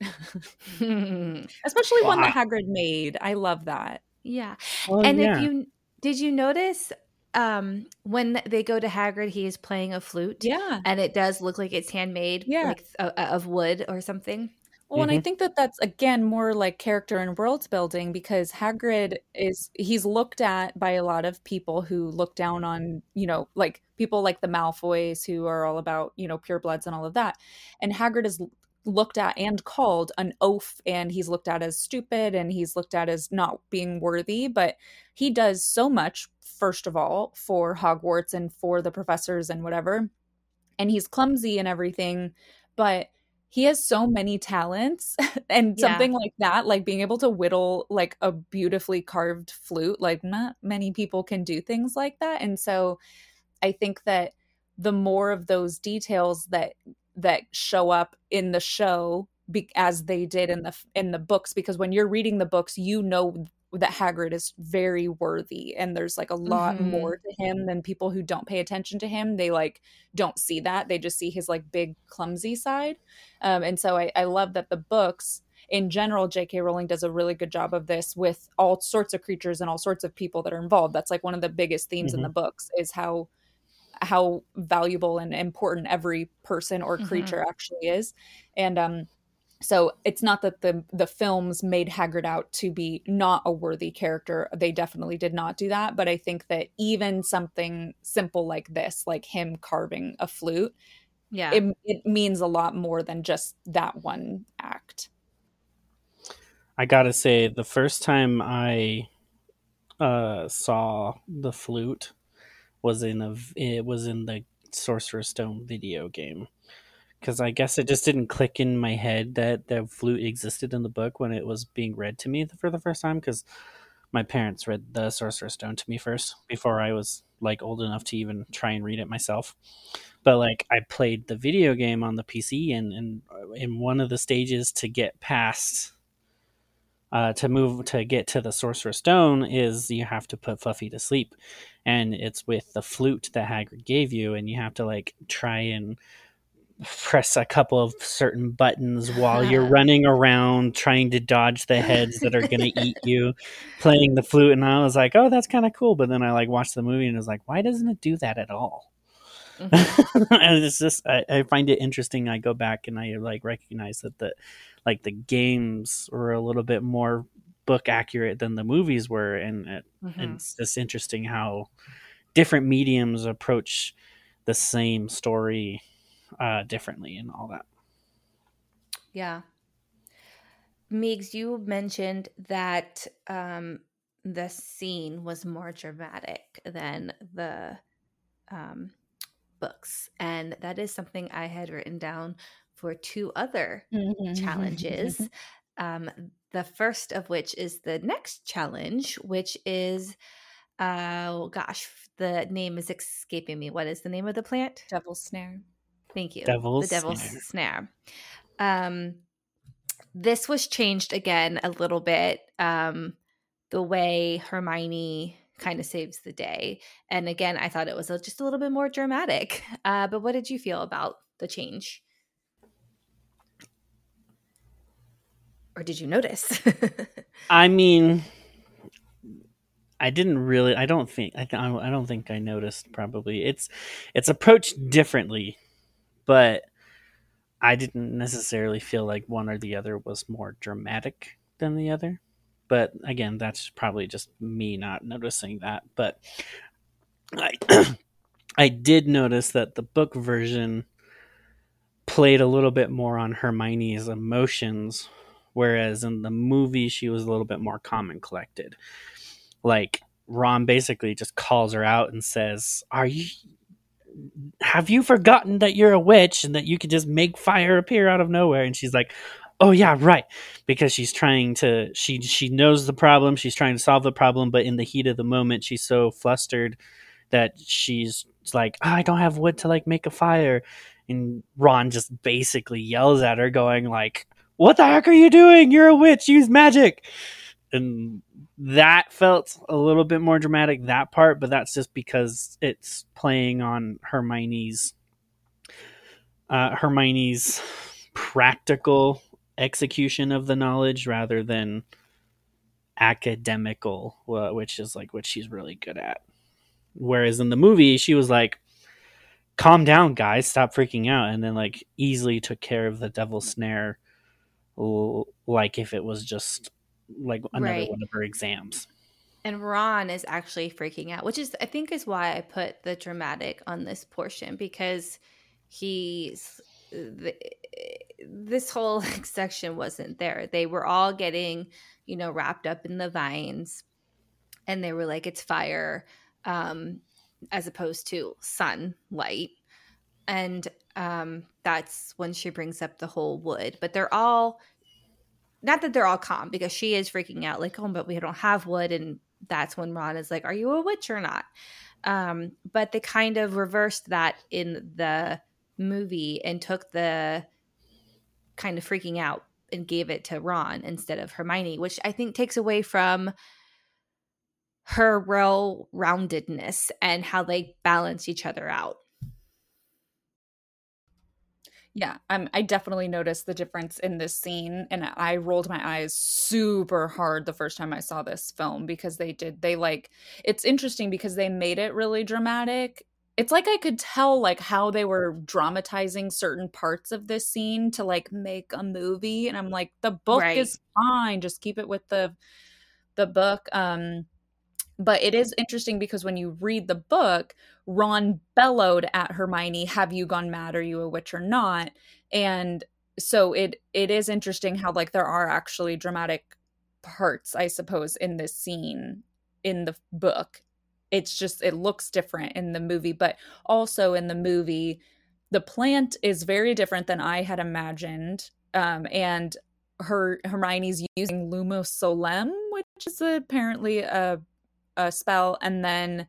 especially one that Hagrid made. I love that. yeah. Oh, and yeah. if you did you notice um when they go to Hagrid he is playing a flute Yeah. and it does look like it's handmade Yeah. like uh, of wood or something. Well, and I Mhm. think that that's again more like character and world building because Hagrid is he's looked at by a lot of people who look down on, you know, like people like the Malfoys who are all about, you know, purebloods and all of that. And Hagrid is looked at and called an oaf and he's looked at as stupid and he's looked at as not being worthy, but he does so much first of all for Hogwarts and for the professors and whatever. And he's clumsy and everything, but he has so many talents and Yeah. something like that like being able to whittle like a beautifully carved flute like not many people can do things like that and so i think that the more of those details that that show up in the show be, as they did in the in the books because when you're reading the books you know that Hagrid is very worthy and there's like a lot Mhm. more to him than people who don't pay attention to him they like don't see that they just see his like big clumsy side um, and so I, I love that the books in general j.k rowling does a really good job of this with all sorts of creatures and all sorts of people that are involved that's like one of the biggest themes in the books is how how valuable and important every person or Mhm. creature actually is and um so it's not that the the films made Hagrid out to be not a worthy character. They definitely did not do that, but I think that even something simple like this, like him carving a flute, Yeah. it, it means a lot more than just that one act. I gotta say, the first time I uh, saw the flute was in a it was in the Sorcerer's Stone video game because I guess it just didn't click in my head that the flute existed in the book when it was being read to me for the first time because my parents read the Sorcerer's Stone to me first before I was like old enough to even try and read it myself. But like I played the video game on the PC and and in one of the stages to get past uh, to move to get to the sorcerer's stone is you have to put Fluffy to sleep, and it's with the flute that Hagrid gave you, and you have to like try and press a couple of certain buttons while you're running around trying to dodge the heads that are going to eat you playing the flute and i was like oh that's kind of cool but then i like watched the movie and was like why doesn't it do that at all Mhm. and it's just I, I find it interesting i go back and i like recognize that the like the games were a little bit more book accurate than the movies were and it, Mhm. it's just interesting how different mediums approach the same story uh differently and all that Yeah. Meegs, you mentioned that um, the scene was more dramatic than the um, books. And that is something I had written down for two other challenges. Um, the first of which is the next challenge, which is, uh, oh gosh, the name is escaping me. What is the name of the plant? Devil's snare. Thank you. Devil's the devil's Snare. snare. Um, this was changed again a little bit. Um, the way Hermione kind of saves the day, and again, I thought it was a, just a little bit more dramatic. Uh, but what did you feel about the change? Or did you notice? I mean, I didn't really. I don't think. I, th- I don't think I noticed. Probably it's it's approached differently, but I didn't necessarily feel like one or the other was more dramatic than the other. But again, that's probably just me not noticing that. But I I did notice that the book version played a little bit more on Hermione's emotions, whereas in the movie she was a little bit more calm and collected. Like Ron basically just calls her out and says, "Are you have you forgotten that you're a witch and that you can just make fire appear out of nowhere?" And she's like, "Oh yeah, right." Because she's trying to she she knows the problem, she's trying to solve the problem, but in the heat of the moment she's so flustered that she's like, oh, "I don't have wood to like make a fire." And Ron just basically yells at her going like, "What the heck are you doing? You're a witch. Use magic." And that felt a little bit more dramatic that part, but that's just because it's playing on Hermione's uh, Hermione's practical execution of the knowledge rather than academical, which is like what she's really good at. Whereas in the movie, she was like, "Calm down, guys, stop freaking out," and then like easily took care of the devil's snare, like if it was just like another Right. one of her exams. and Ron is actually freaking out, which is I think is why I put the dramatic on this portion because he's the, this whole section wasn't there. They were all getting, you know, wrapped up in the vines and they were like it's fire um as opposed to sunlight. And um that's when she brings up the whole wood, but they're all not that they're all calm because she is freaking out like oh but we don't have wood and that's when ron is like are you a witch or not? Um but they kind of reversed that in the movie and took the kind of freaking out and gave it to ron instead of hermione which i think takes away from her well roundedness and how they balance each other out Yeah, um, I definitely noticed the difference in this scene, and I rolled my eyes super hard the first time I saw this film because they did they like it's interesting because they made it really dramatic it's like I could tell like how they were dramatizing certain parts of this scene to like make a movie and I'm like the book Right. is fine just keep it with the the book um but it is interesting because when you read the book Ron bellowed at Hermione have you gone mad? Are you a witch or not? And so it it is interesting how like there are actually dramatic parts I suppose in this scene in the book. It's just it looks different in the movie but also in the movie the plant is very different than i had imagined um, and her hermione's using lumos solem which is apparently a, a spell and then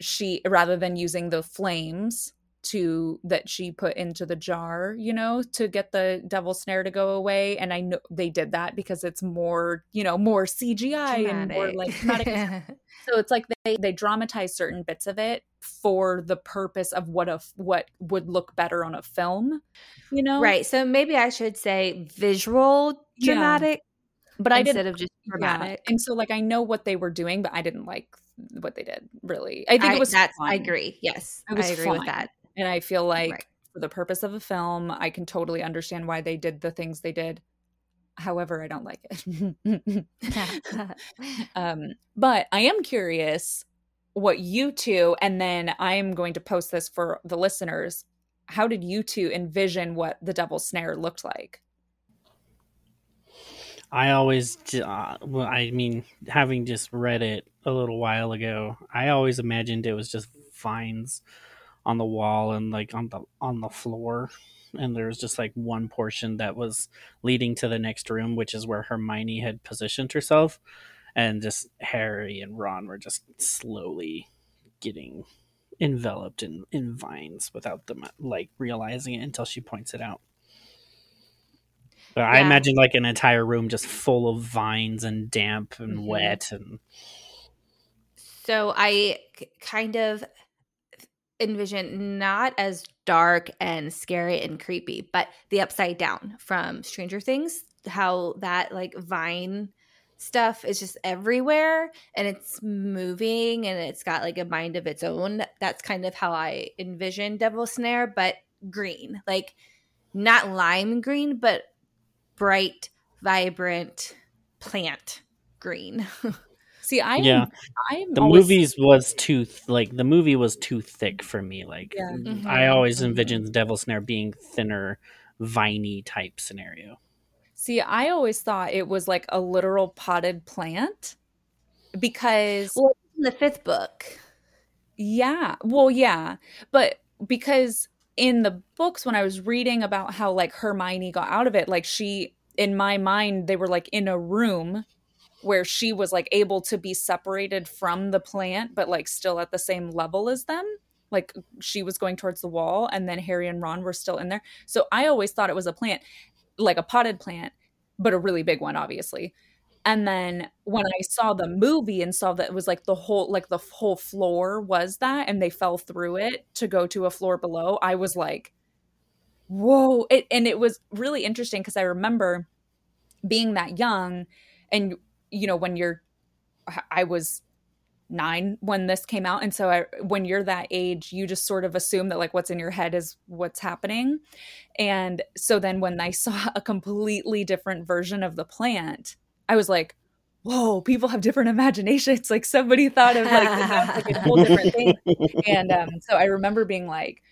she rather than using the flames to that she put into the jar you know to get the devil snare to go away and i know they did that because it's more you know more cgi and more like dramatic so it's like they they dramatize certain bits of it for the purpose of what a what would look better on a film you know right. So maybe I should say visual Yeah. Dramatic but i instead didn't of just yeah. and so like i know what they were doing but i didn't like what they did really i think I, it was that's fun. I agree. Yes. I agree fun. with that. and i feel like Right. for the purpose of a film i can totally understand why they did the things they did however i don't like it um but i am curious what you two and then i am going to post this for the listeners how did you two envision what the devil's snare looked like I always, uh, well, I mean, having just read it a little while ago, I always imagined it was just vines on the wall and like on the on the floor, and there was just like one portion that was leading to the next room, which is where Hermione had positioned herself, and just Harry and Ron were just slowly getting enveloped in in vines without them like realizing it until she points it out. But I imagine like an entire room just full of vines and damp and Mhm. wet and So I kind of envision not as dark and scary and creepy, but the upside down from Stranger Things, how that like vine stuff is just everywhere and it's moving and it's got like a mind of its own. That's kind of how I envision Devil Snare, but green. Like not lime green, but bright, vibrant plant green. see i am Yeah. i am the always- movies was too th- like the movie was too thick for me like Yeah. Mhm. I always Mhm. envisioned Devil Snare being thinner viney type scenario. see i always thought it was like a literal potted plant because well, in the fifth book. Yeah. Well, yeah. But because in the books, when I was reading about how like Hermione got out of it, like she, in my mind, they were like in a room where she was like able to be separated from the plant, but like still at the same level as them. Like she was going towards the wall, and then Harry and Ron were still in there. So I always thought it was a plant, like a potted plant, but a really big one, obviously. And then when I saw the movie and saw that it was like the whole like the whole floor was that and they fell through it to go to a floor below, I was like, whoa. It, and it was really interesting because I remember being that young and you know when you're I was nine when this came out and so I, when you're that age you just sort of assume that like what's in your head is what's happening and so then when i saw a completely different version of the plant i was like whoa people have different imaginations. Like somebody thought of like, like a whole different thing. And um, so i remember being like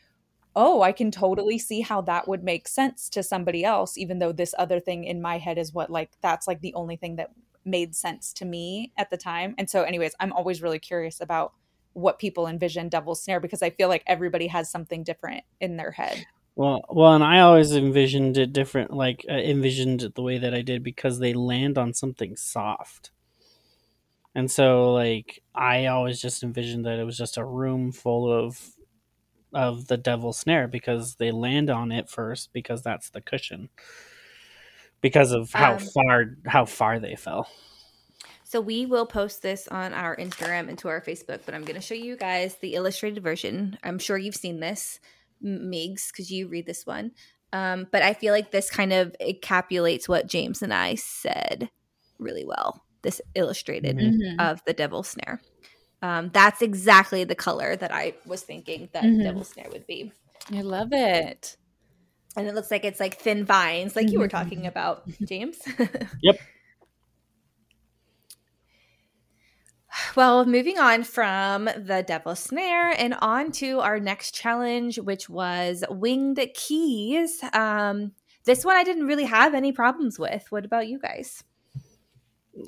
oh i can totally see how that would make sense to somebody else even though this other thing in my head is what like that's like the only thing that made sense to me at the time. And so anyways i'm always really curious about what people envision devil's snare because i feel like everybody has something different in their head Well, well, and I always envisioned it different. Like uh, envisioned it the way that I did because they land on something soft, and so like I always just envisioned that it was just a room full of of the devil snare because they land on it first because that's the cushion because of how Um, far how far they fell. So we will post this on our Instagram and to our Facebook, but I'm going to show you guys the illustrated version. I'm sure you've seen this, M- Meegs, because you read this one. Um, but I feel like this kind of encapsulates what James and I said really well. This illustrated Mhm. Mm-hmm. of the devil snare. Um, that's exactly the color that I was thinking that Mhm. Devil's Snare would be. I love it. And it looks like it's like thin vines, like you were Mhm. talking about, James. Yep. Well, moving on from the Devil's Snare and on to our next challenge, which was Winged Keys. Um, this one I didn't really have any problems with. What about you guys?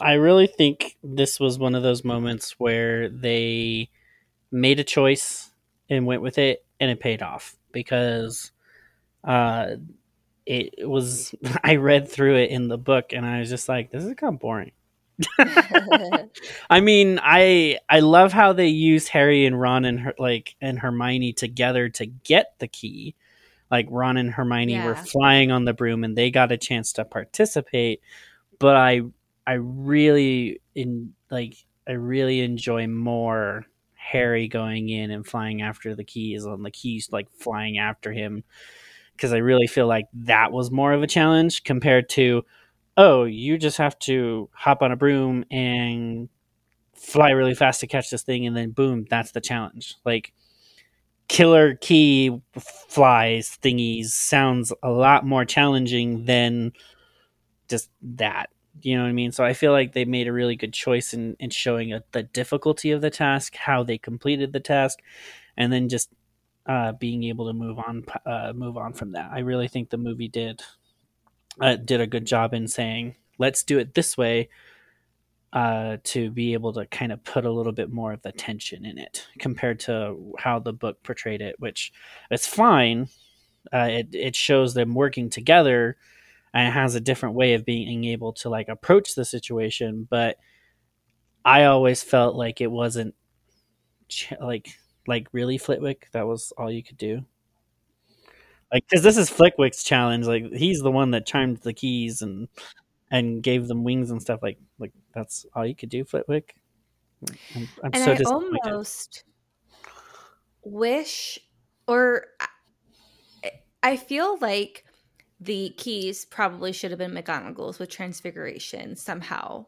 I really think this was one of those moments where they made a choice and went with it, and it paid off because uh, it was. I read through it in the book, and I was just like, "This is kind of boring." I mean, I I love how they use Harry and Ron and her like and Hermione together to get the key. Like Ron and Hermione were flying on the broom and they got a chance to participate, but I I really in like I really enjoy more Harry going in and flying after the keys on the keys like flying after him because I really feel like that was more of a challenge compared to oh, you just have to hop on a broom and fly really fast to catch this thing, and then boom, that's the challenge. Like, killer key flies thingies sounds a lot more challenging than just that. You know what I mean? So I feel like they made a really good choice in, in showing a, the difficulty of the task, how they completed the task, and then just uh, being able to move on, uh, move on from that. I really think the movie did uh, did a good job in saying, let's do it this way uh, to be able to kind of put a little bit more of the tension in it compared to how the book portrayed it, which it's fine. Uh, it, it shows them working together and it has a different way of being able to like approach the situation. But I always felt like it wasn't ch- like, like really Flitwick. That was all you could do like because this is Flitwick's challenge. Like he's the one that chimed the keys and and gave them wings and stuff. Like like that's all you could do, Flitwick. I'm, I'm and so I almost wish, or I, feel like the keys probably should have been McGonagall's with Transfiguration somehow,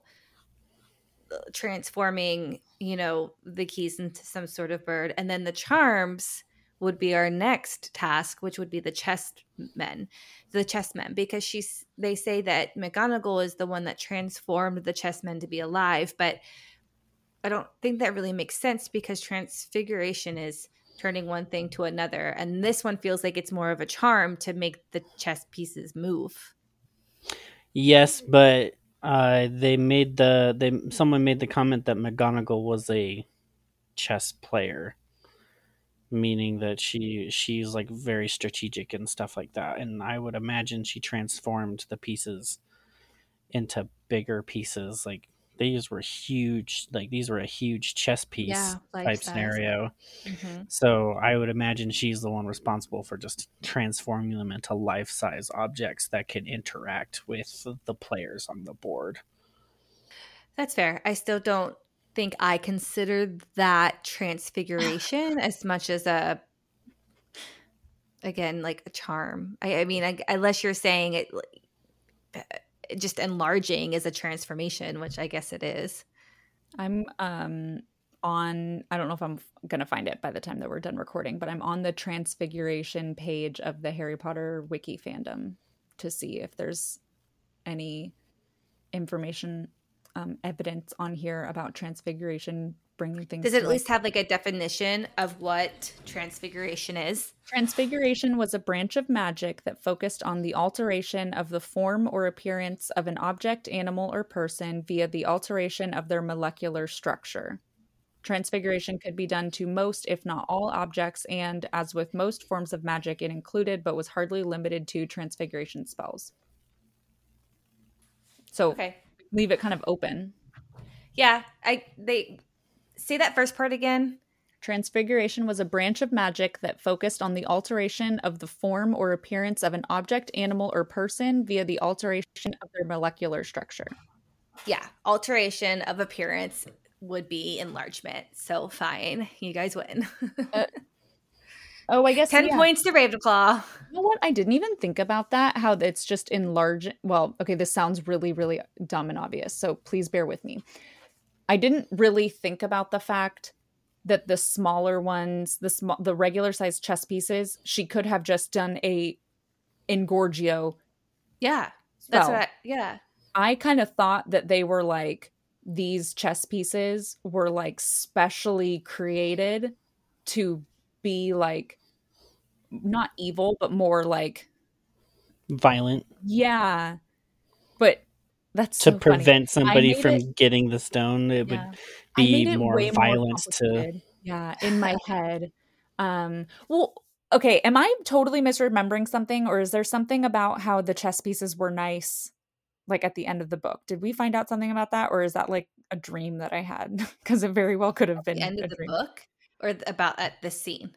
transforming you know the keys into some sort of bird, and then the charms would be our next task, which would be the chessmen, the chessmen, because she's they say that McGonagall is the one that transformed the chessmen to be alive, but I don't think that really makes sense because transfiguration is turning one thing to another, and this one feels like it's more of a charm to make the chess pieces move. Yes, but uh, they made the they someone made the comment that McGonagall was a chess player, meaning that she she's like very strategic and stuff like that. And I would imagine she transformed the pieces into bigger pieces. Like these were huge. Like these were a huge chess piece Yeah, type scenario. Mm-hmm. So I would imagine she's the one responsible for just transforming them into life size objects that can interact with the players on the board. That's fair. I still don't think I consider that transfiguration as much as a again like a charm. I, I mean, I, unless you're saying it like, just enlarging is a transformation, which I guess it is. I'm um on I don't know if I'm going to find it by the time that we're done recording, but I'm on the transfiguration page of the Harry Potter wiki fandom to see if there's any information um, evidence on here about transfiguration bringing things Does it at life. least have like a definition of what transfiguration is? Transfiguration was a branch of magic that focused on the alteration of the form or appearance of an object, animal, or person via the alteration of their molecular structure. Transfiguration could be done to most, if not all, objects, and as with most forms of magic, it included but was hardly limited to transfiguration spells. So Okay. Leave it kind of open. Yeah, I they say that first part again. Transfiguration was a branch of magic that focused on the alteration of the form or appearance of an object, animal, or person via the alteration of their molecular structure. Yeah, alteration of appearance would be enlargement. So fine, you guys win. Uh, Oh, I guess Ten yeah. points to Ravenclaw. You know what? I didn't even think about that. How it's just enlarge. Well, okay, this sounds really, really dumb and obvious. So please bear with me. I didn't really think about the fact that the smaller ones, the small, the regular sized chess pieces, she could have just done a Engorgio. Yeah, that's spell. what. I, yeah, I kind of thought that they were like these chess pieces were like specially created to be like not evil, but more like Violent yeah. But that's to so funny. prevent somebody from it- getting the stone. It Yeah. would be made it more violent to. yeah in my head um well okay am i totally misremembering something or is there something about how the chess pieces were nice like at the end of the book did we find out something about that or is that like a dream that i had because it very well could have been the end a of the dream. book or th- about at the scene.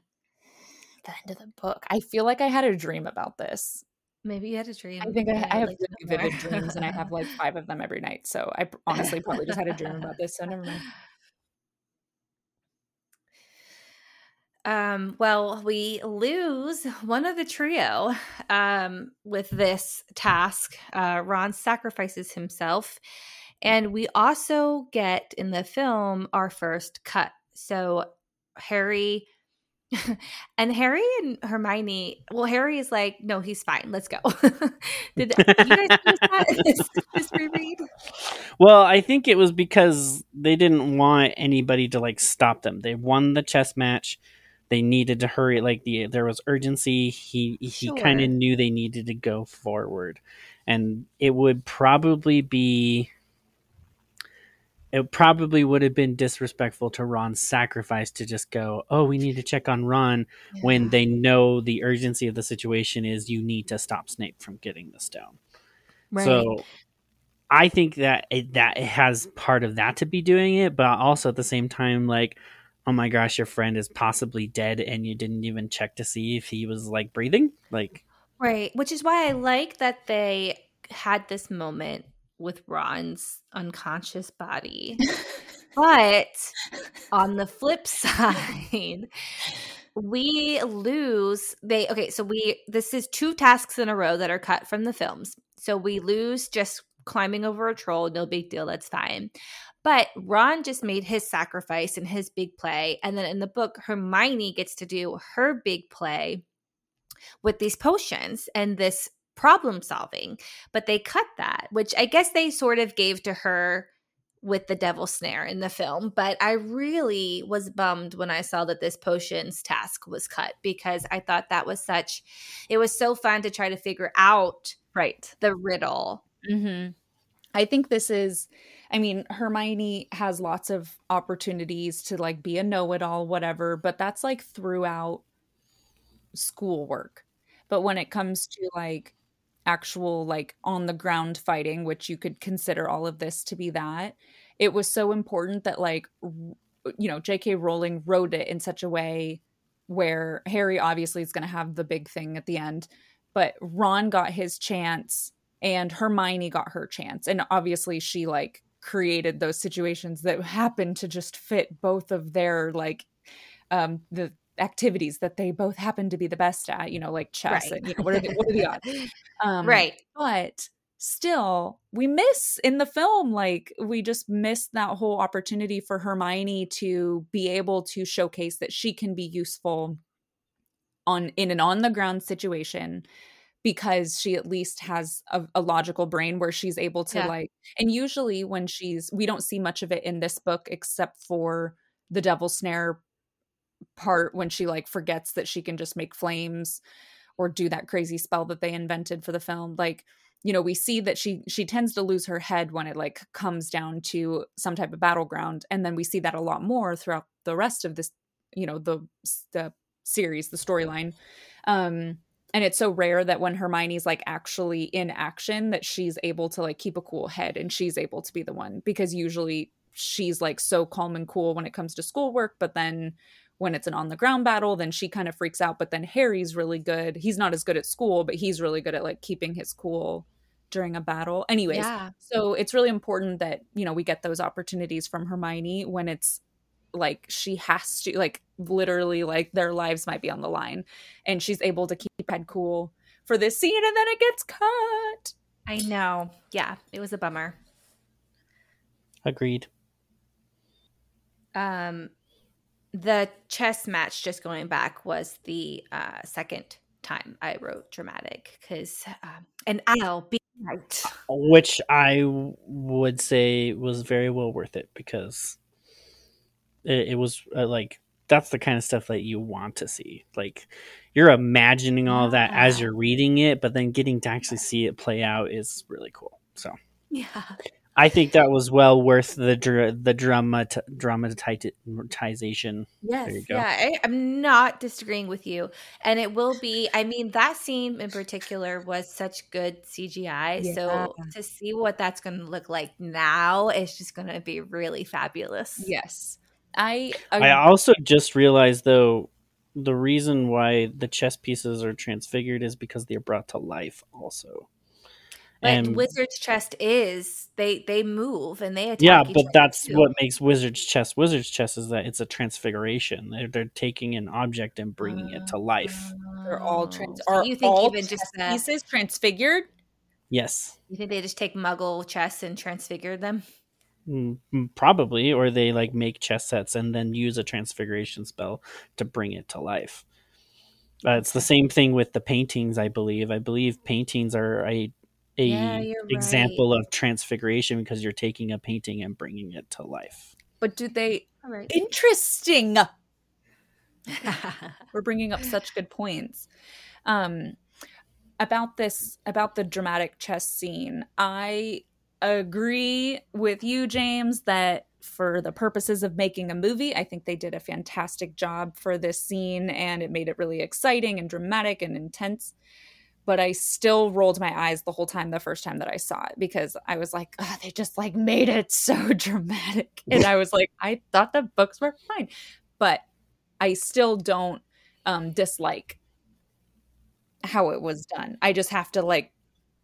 the end of the book i feel like i had a dream about this Maybe you had a dream. i think i, I have like really vivid dreams and i have like five of them every night so i honestly probably just had a dream about this so never mind Um, well, we lose one of the trio um, with this task. Uh, Ron sacrifices himself. And we also get in the film our first cut. So Harry and Harry and Hermione, well, Harry is like, no, he's fine. Let's go. Did you guys this, this reread? Well, I think it was because they didn't want anybody to like stop them. They won the chess match. They needed to hurry. Like the there was urgency. He he kind of knew they needed to go forward, and it would probably be. It probably would have been disrespectful to Ron's sacrifice to just go, oh, we need to check on Ron when they know the urgency of the situation is you need to stop Snape from getting the stone. Right. So I think that it, that it has part of that to be doing it, but also at the same time, like, oh my gosh, your friend is possibly dead, and you didn't even check to see if he was like breathing. Like, Right. Which is why I like that they had this moment with Ron's unconscious body. but on the flip side, we lose they okay, so we this is two tasks in a row that are cut from the films. So we lose just climbing over a troll, no big deal, that's fine. But Ron just made his sacrifice and his big play. And then in the book, Hermione gets to do her big play with these potions and this problem solving. But they cut that, which I guess they sort of gave to her with the devil snare in the film. But I really was bummed when I saw that this potions task was cut because I thought that was such, it was so fun to try to figure out right the riddle. Mm-hmm. I think this is, I mean, Hermione has lots of opportunities to like be a know it all, whatever, but that's like throughout schoolwork. But when it comes to like actual, like on the ground fighting, which you could consider all of this to be that, it was so important that like, you know, J.K. Rowling wrote it in such a way where Harry obviously is going to have the big thing at the end, but Ron got his chance and Hermione got her chance. And obviously she like created those situations that happened to just fit both of their like um the activities that they both happen to be the best at, you know, like chess Right. and you know, what are the what are the odds? Um right. but still we miss in the film like we just miss that whole opportunity for Hermione to be able to showcase that she can be useful on in an on the ground situation because she at least has a, a logical brain where she's able to Yeah. like and usually when she's we don't see much of it in this book except for the devil snare part when she like forgets that she can just make flames or do that crazy spell that they invented for the film like you know we see that she she tends to lose her head when it like comes down to some type of battleground and then we see that a lot more throughout the rest of this you know the the series the storyline. Um and it's so rare that when Hermione's like actually in action that she's able to like keep a cool head and she's able to be the one because usually she's like so calm and cool when it comes to schoolwork but then when it's an on the ground battle then she kind of freaks out but then Harry's really good he's not as good at school but he's really good at like keeping his cool during a battle anyways Yeah. so it's really important that you know we get those opportunities from Hermione when it's like she has to like literally like their lives might be on the line and she's able to keep head cool for this scene and then it gets cut I know. Yeah. It was a bummer. agreed. Um the chess match, just going back, was the uh, second time I wrote dramatic because, um, and I'll be right. which I would say was very well worth it because it, it was uh, like that's the kind of stuff that you want to see. Like you're imagining all that as you're reading it, but then getting to actually see it play out is really cool. So Yeah. I think that was well worth the dr- the drama dramatization. Yes. Yeah. I, I'm not disagreeing with you. And it will be, I mean, that scene in particular was such good CGI. So to see what that's going to look like now is just going to be really fabulous. Yes. I I also just realized though the reason why the chess pieces are transfigured is because they're brought to life also. But Wizard's chess is they they move and they attack. yeah, each but other, that's too. what makes Wizard's chess Wizard's chess is that it's a transfiguration. They're, they're taking an object and bringing it to life. they're all trans Oh, are you think all even just chess the, pieces transfigured? Yes, you think they just take Muggle chests and transfigure them? Mm, mm, probably, or they like make chess sets and then use a transfiguration spell to bring it to life. Uh, it's the same thing with the paintings. I believe. I believe paintings are a a Yeah, you're right. example of transfiguration because you're taking a painting and bringing it to life. But do they All right. interesting? We're bringing up such good points. Um, about this, about the dramatic chess scene, I agree with you, James, that for the purposes of making a movie, I think they did a fantastic job for this scene and it made it really exciting and dramatic and intense. But I still rolled my eyes the whole time the first time that I saw it because I was like, oh, they just like made it so dramatic. And I was like, I thought the books were fine. But I still don't um, dislike how it was done. I just have to like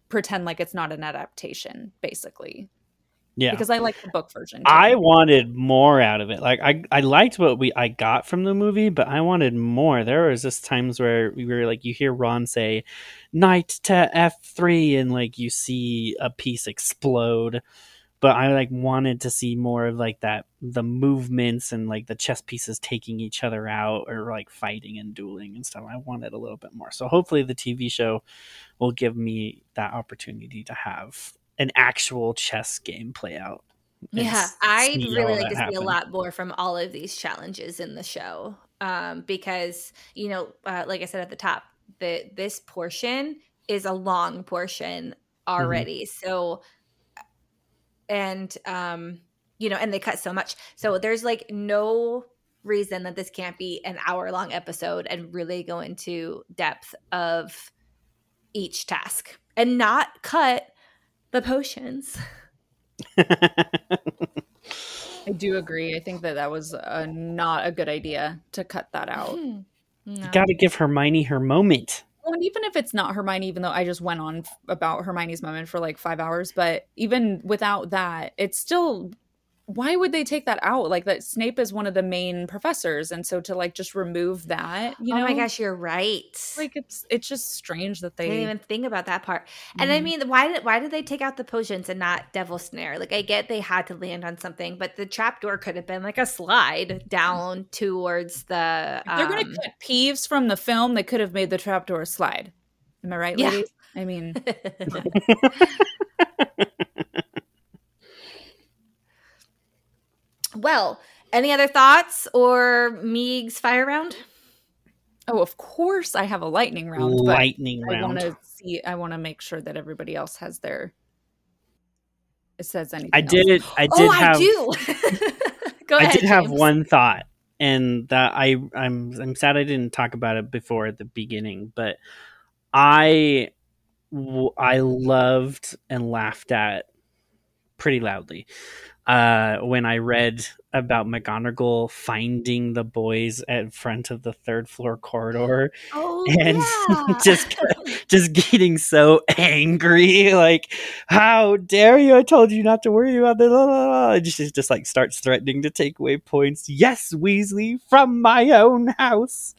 pretend like it's not an adaptation, basically, Yeah, because I like the book version. too. I wanted more out of it. Like I, I liked what we I got from the movie, but I wanted more. There was just times where we were like, you hear Ron say, "Knight to F 3 and like you see a piece explode. But I like wanted to see more of like that, the movements and like the chess pieces taking each other out or like fighting and dueling and stuff. I wanted a little bit more. So hopefully the TV show will give me that opportunity to have an actual chess game play out. Yeah, I'd really like to that see a lot more from all of these challenges in the show. Um, because you know, uh, like I said at the top, the this portion is a long portion Mm-hmm. already. So, and um, you know, and they cut so much, so there's like no reason that this can't be an hour long episode and really go into depth of each task and not cut the potions. I do agree. I think that that was uh, not a good idea to cut that out. Hmm. You No. got to give Hermione her moment. Well, and even if it's not Hermione, even though I just went on f- about Hermione's moment for like five hours, but even without that, it's still. Why would they take that out? Like that Snape is one of the main professors, and so to like just remove that, you oh know, my gosh, you're right. like it's it's just strange that I they didn't even think about that part. And I Mhm. mean, why did why did they take out the potions and not Devil Snare? Like I get they had to land on something, but the trapdoor could have been like a slide down towards the. If they're going um, to cut peeves from the film, they could have made the trapdoor slide. Am I right, Yeah. ladies? I mean, well, any other thoughts or Meeg's fire round? oh, of course, I have a lightning round, but Lightning I want to see. I want to make sure that everybody else has their. It says anything. I else. did. I did oh, have. I do. Go ahead, I ahead. did have one thought, and that I I'm I'm sad I didn't talk about it before at the beginning, but I I loved and laughed at pretty loudly uh, when I read about McGonagall finding the boys at front of the third floor corridor Oh, and yeah. just just getting so angry like how dare you? I told you not to worry about this blah, blah, blah. And just, just like starts threatening to take away points yes weasley from my own house.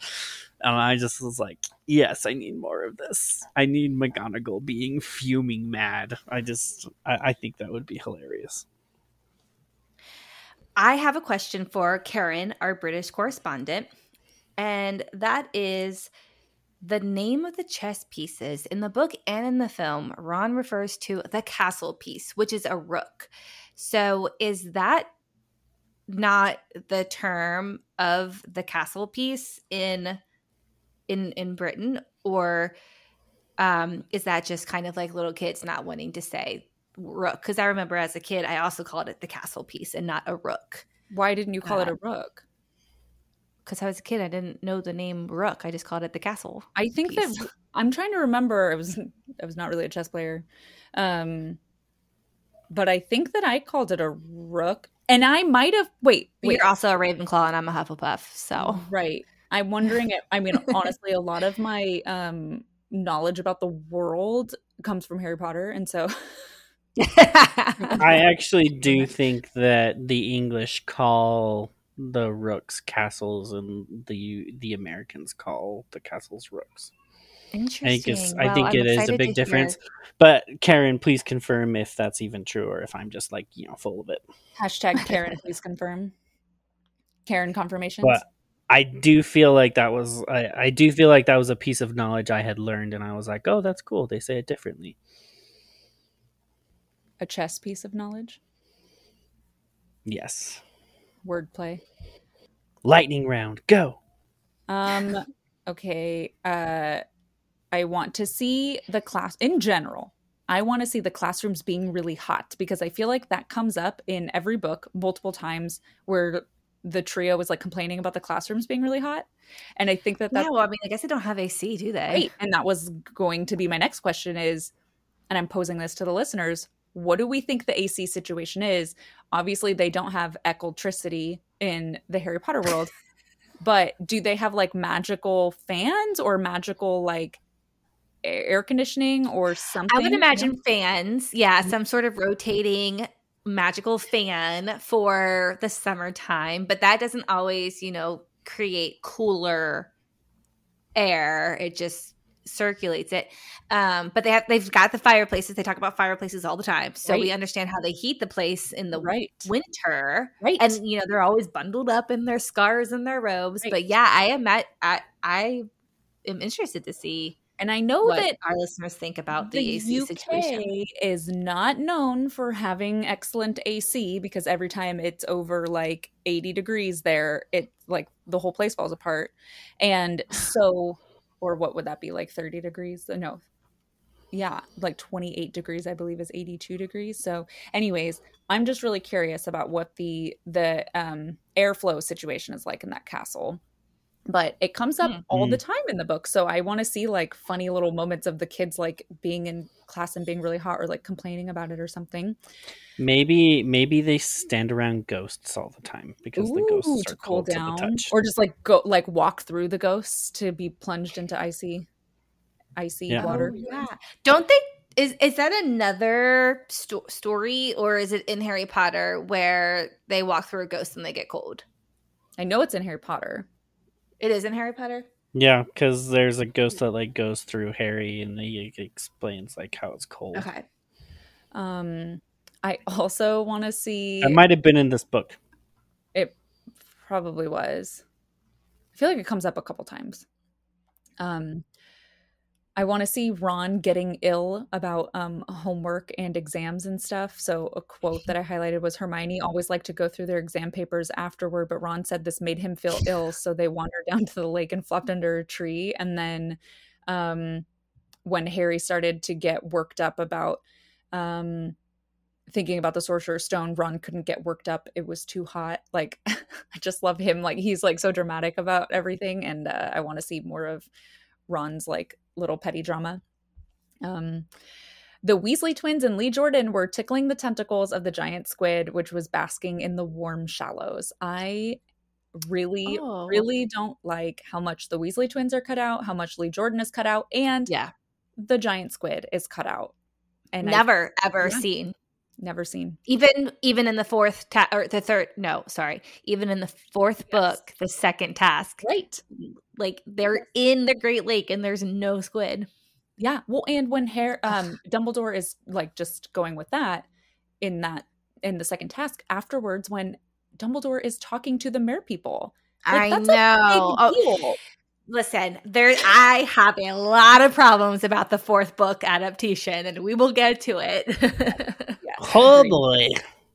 And i just was like yes i need more of this. I need mcgonagall being fuming mad. I just i, I think that would be hilarious I have a question for Karen, our British correspondent, and that is the name of the chess pieces in the book and in the film. Ron refers to the castle piece, which is a rook. So, is that not the term of the castle piece in in in Britain, or um, is that just kind of like little kids not wanting to say rook? Because I remember as a kid, I also called it the castle piece and not a rook. Why didn't you call uh, it a rook? Because I was a kid, I didn't know the name rook. I just called it the castle. I think piece. that I'm trying to remember. I was I was not really a chess player, um, but I think that I called it a rook, and I might have. Wait, wait, You're also a Ravenclaw, and I'm a Hufflepuff. So right. I'm wondering. If, I mean, honestly, a lot of my um, knowledge about the world comes from Harry Potter, and so I actually do think that the English call the rooks castles and the the Americans call the castles rooks. I interesting. think it's, I Well, think I'm it is a big to hear- difference. But Karen, please confirm if that's even true or if I'm just like, you know, full of it. hashtag Karen, please confirm. Karen confirmations. But I do feel like that was I, I do feel like that was a piece of knowledge I had learned and I was like, "Oh, that's cool. They say it differently." A chess piece of knowledge. Yes. Wordplay. Lightning round. Go. Um okay, uh I want to see the class in general. I want to see the classrooms being really hot because I feel like that comes up in every book multiple times where the trio was like complaining about the classrooms being really hot. And I think that Yeah, that's well, I mean, I guess they don't have AC, do they? great. And that was going to be my next question is and I'm posing this to the listeners, what do we think the AC situation is? Obviously they don't have electricity in the Harry Potter world. but do they have like magical fans or magical like air conditioning or something? I would imagine fans, yeah, mm-hmm. some sort of rotating magical fan for the summertime, but that doesn't always, you know, create cooler air. It just circulates it. Um, but they have they've got the fireplaces. They talk about fireplaces all the time. So we understand how they heat the place in the right. winter. Right. And you know, they're always bundled up in their scarves and their robes. Right. But yeah, I am at I I am interested to see and I know what that our listeners think about the, AC UK situation. is not known for having excellent AC because every time it's over like 80 degrees there, it like the whole place falls apart. And so, or what would that be like 30 degrees? Uh, No. Yeah, like 28 degrees I believe is 82 degrees. So, anyways, I'm just really curious about what the the um airflow situation is like in that castle. But it comes up Hmm. all the time in the book. So I want to see like funny little moments of the kids like being in class and being really hot or like complaining about it or something. Maybe maybe they stand around ghosts all the time because the Ooh, ghosts to are cool cold to the touch. Or just like go like walk through the ghosts to be plunged into icy icy Yeah. water. Oh, yeah. Don't they? Is is that another sto- story, or is it in Harry Potter where they walk through a ghost and they get cold? I know it's in Harry Potter. It is in Harry Potter. Yeah, because there's a ghost that like goes through Harry and he explains like how it's cold. Okay. Um I also want to see That might have been in this book. It probably was. I feel like it comes up a couple times. Um, I want to see Ron getting ill about um, homework and exams and stuff. So, a quote that I highlighted was Hermione always liked to go through their exam papers afterward, but Ron said this made him feel ill. So, they wandered down to the lake and flopped under a tree. And then, um, when Harry started to get worked up about um, thinking about the sorcerer's stone ron couldn't get worked up it was too hot like i just love him like he's like so dramatic about everything and uh, i want to see more of ron's like little petty drama um the weasley twins and lee jordan were tickling the tentacles of the giant squid which was basking in the warm shallows i really Oh. really don't like how much the weasley twins are cut out how much lee jordan is cut out and Yeah. the giant squid is cut out and I've Never ever Yeah. seen. Never seen Even even in the fourth ta- or the third no, sorry. Even in the fourth Yes. book, the second task, right like they're in the Great Lake and there's no squid. Yeah. Well, and when Harry, um, Dumbledore is like just going with that in that in the second task afterwards, when Dumbledore is talking to the Mer people. Like, I know. Oh, listen, there I have a lot of problems about the fourth book adaptation, and we will get to it. yes, oh boy.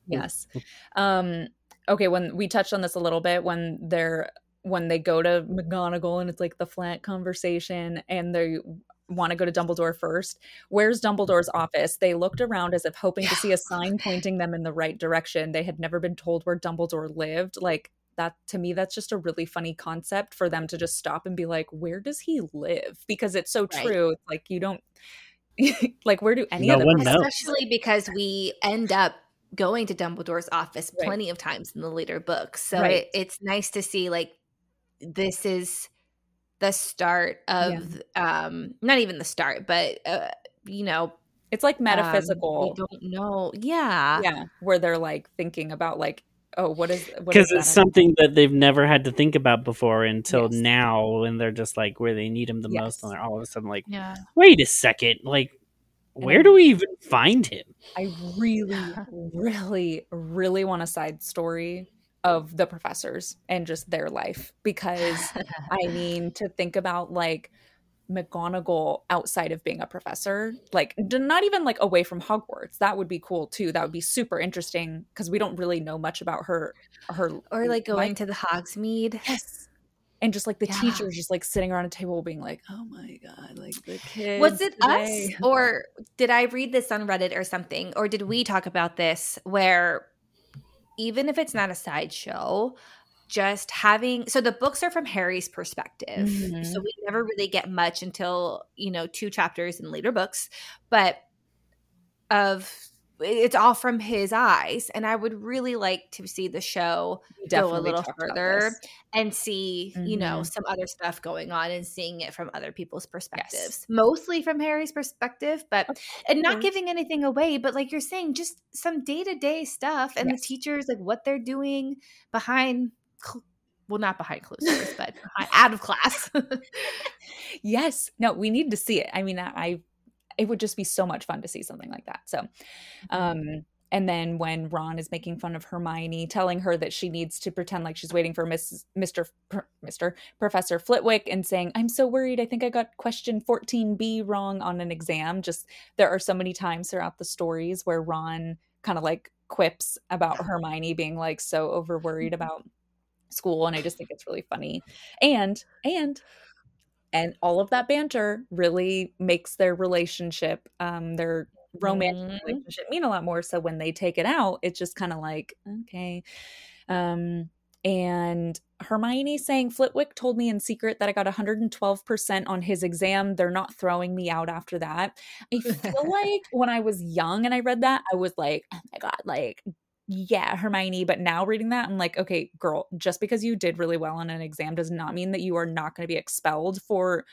Yes. Um, okay, when we touched on this a little bit, when they're when they go to McGonagall and it's like the flat conversation and they want to go to Dumbledore first. Where's Dumbledore's office? They looked around as if hoping to see a sign pointing them in the right direction. They had never been told where Dumbledore lived. Like that to me that's just a really funny concept for them to just stop and be like, "Where does he live?" Because it's so right. true. It's like you don't like where do any no of them especially because we end up going to Dumbledore's office right. plenty of times in the later books. So right. it, it's nice to see like this is the start of yeah. um not even the start but uh, you know it's like metaphysical um, we don't know yeah yeah where they're like thinking about like oh what is because it's something that they've never had to think about before until yes. now when they're just like where they need him the yes. most and they're all of a sudden like yeah. wait a second like where do we even find him i really really really want a side story of the professors and just their life because I mean to think about like McGonagall outside of being a professor, like not even like away from Hogwarts. That would be cool too. That would be super interesting because we don't really know much about her. Her or like going life. to the Hogsmeade. Yes. And just like the yeah. teachers just like sitting around a table being like, "Oh my god, like the kids." Was it today. us or did I read this on Reddit or something or did we talk about this where even if it's not a sideshow, just having so the books are from Harry's perspective. Mm-hmm. So we never really get much until, you know, two chapters in later books, but of it's all from his eyes and i would really like to see the show go a little further and see mm-hmm. you know mm-hmm. some other stuff going on and seeing it from other people's perspectives yes. mostly from harry's perspective but and not giving anything away but like you're saying just some day-to-day stuff and yes. the teachers like what they're doing behind well not behind closed doors but out of class yes no we need to see it i mean i it would just be so much fun to see something like that. So, mm-hmm. um, and then when Ron is making fun of Hermione, telling her that she needs to pretend like she's waiting for Miss, Mr. Mr. Professor Flitwick and saying, I'm so worried. I think I got question 14B wrong on an exam. Just there are so many times throughout the stories where Ron kind of like quips about Hermione being like so over worried mm-hmm. about school. And I just think it's really funny. And, and and all of that banter really makes their relationship um their romantic mm-hmm. relationship mean a lot more so when they take it out it's just kind of like okay um and Hermione saying Flitwick told me in secret that I got 112% on his exam. They're not throwing me out after that. I feel like when I was young and I read that, I was like, oh my God, like yeah, Hermione. But now reading that, I'm like, okay, girl, just because you did really well on an exam does not mean that you are not going to be expelled for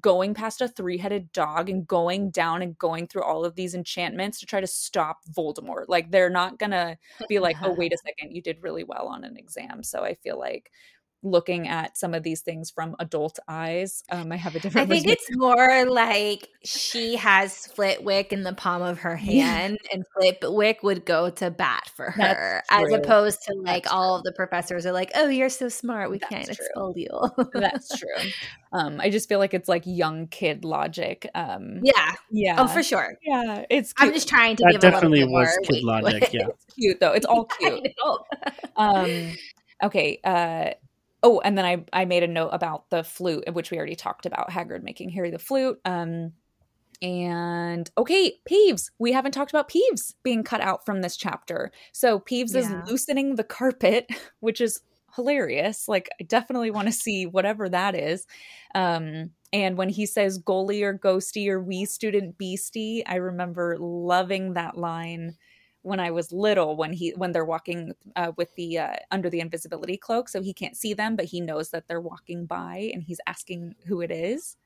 going past a three headed dog and going down and going through all of these enchantments to try to stop Voldemort. Like, they're not going to be like, oh, wait a second, you did really well on an exam. So I feel like looking at some of these things from adult eyes. Um, I have a different. I think it's more like she has Flitwick in the palm of her hand, yeah. and Flitwick would go to bat for her, as opposed to like That's all true. of the professors are like, "Oh, you're so smart, we That's can't true. expel you." That's true. Um, I just feel like it's like young kid logic. Um, yeah, yeah, oh for sure. Yeah, it's. Cute. I'm just trying to that give definitely a little was kid logic. Yeah, it's cute though. It's all cute. um, okay. Uh, oh, and then I I made a note about the flute, which wee already talked about. Hagrid making Harry the flute. Um, and okay, Peeves. We haven't talked about Peeves being cut out from this chapter. So Peeves yeah. is loosening the carpet, which is hilarious. Like, I definitely want to see whatever that is. Um, and when he says ghoulie or ghosty or we student beastie, I remember loving that line when I was little when he when they're walking uh, with the uh, under the invisibility cloak, so he can't see them, but he knows that they're walking by, and he's asking who it is.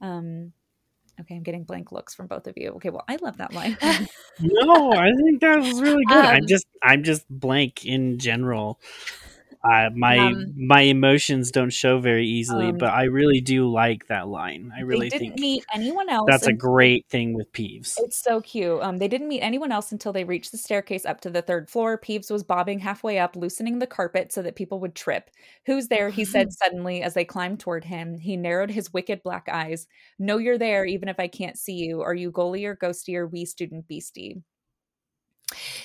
Um, okay, I'm getting blank looks from both of you. Okay, well, I love that line. no, I think that was really good. Um, I'm just I'm just blank in general. Uh, my Um, my emotions don't show very easily, Um, but I really do like that line. I really they didn't think meet anyone else. that's a great thing with Peeves. It's so cute. Um, they didn't meet anyone else until they reached the staircase up to the third floor. Peeves was bobbing halfway up, loosening the carpet so that people would trip. Who's there? He said suddenly as they climbed toward him. He narrowed his wicked black eyes. "No, you're there, even if I can't see you. Are you ghoulie or ghosty or wee student beastie?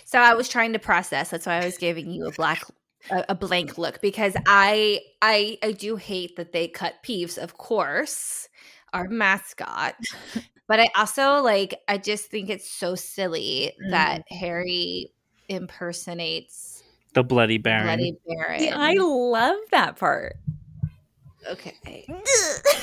So I was trying to process. That's why I was giving you a black a, a blank look because I I I do hate that they cut Peeves, of course, our mascot. But I also like I just think it's so silly that mm. Harry impersonates The Bloody Baron. Bloody Baron. See, I love that part. okay.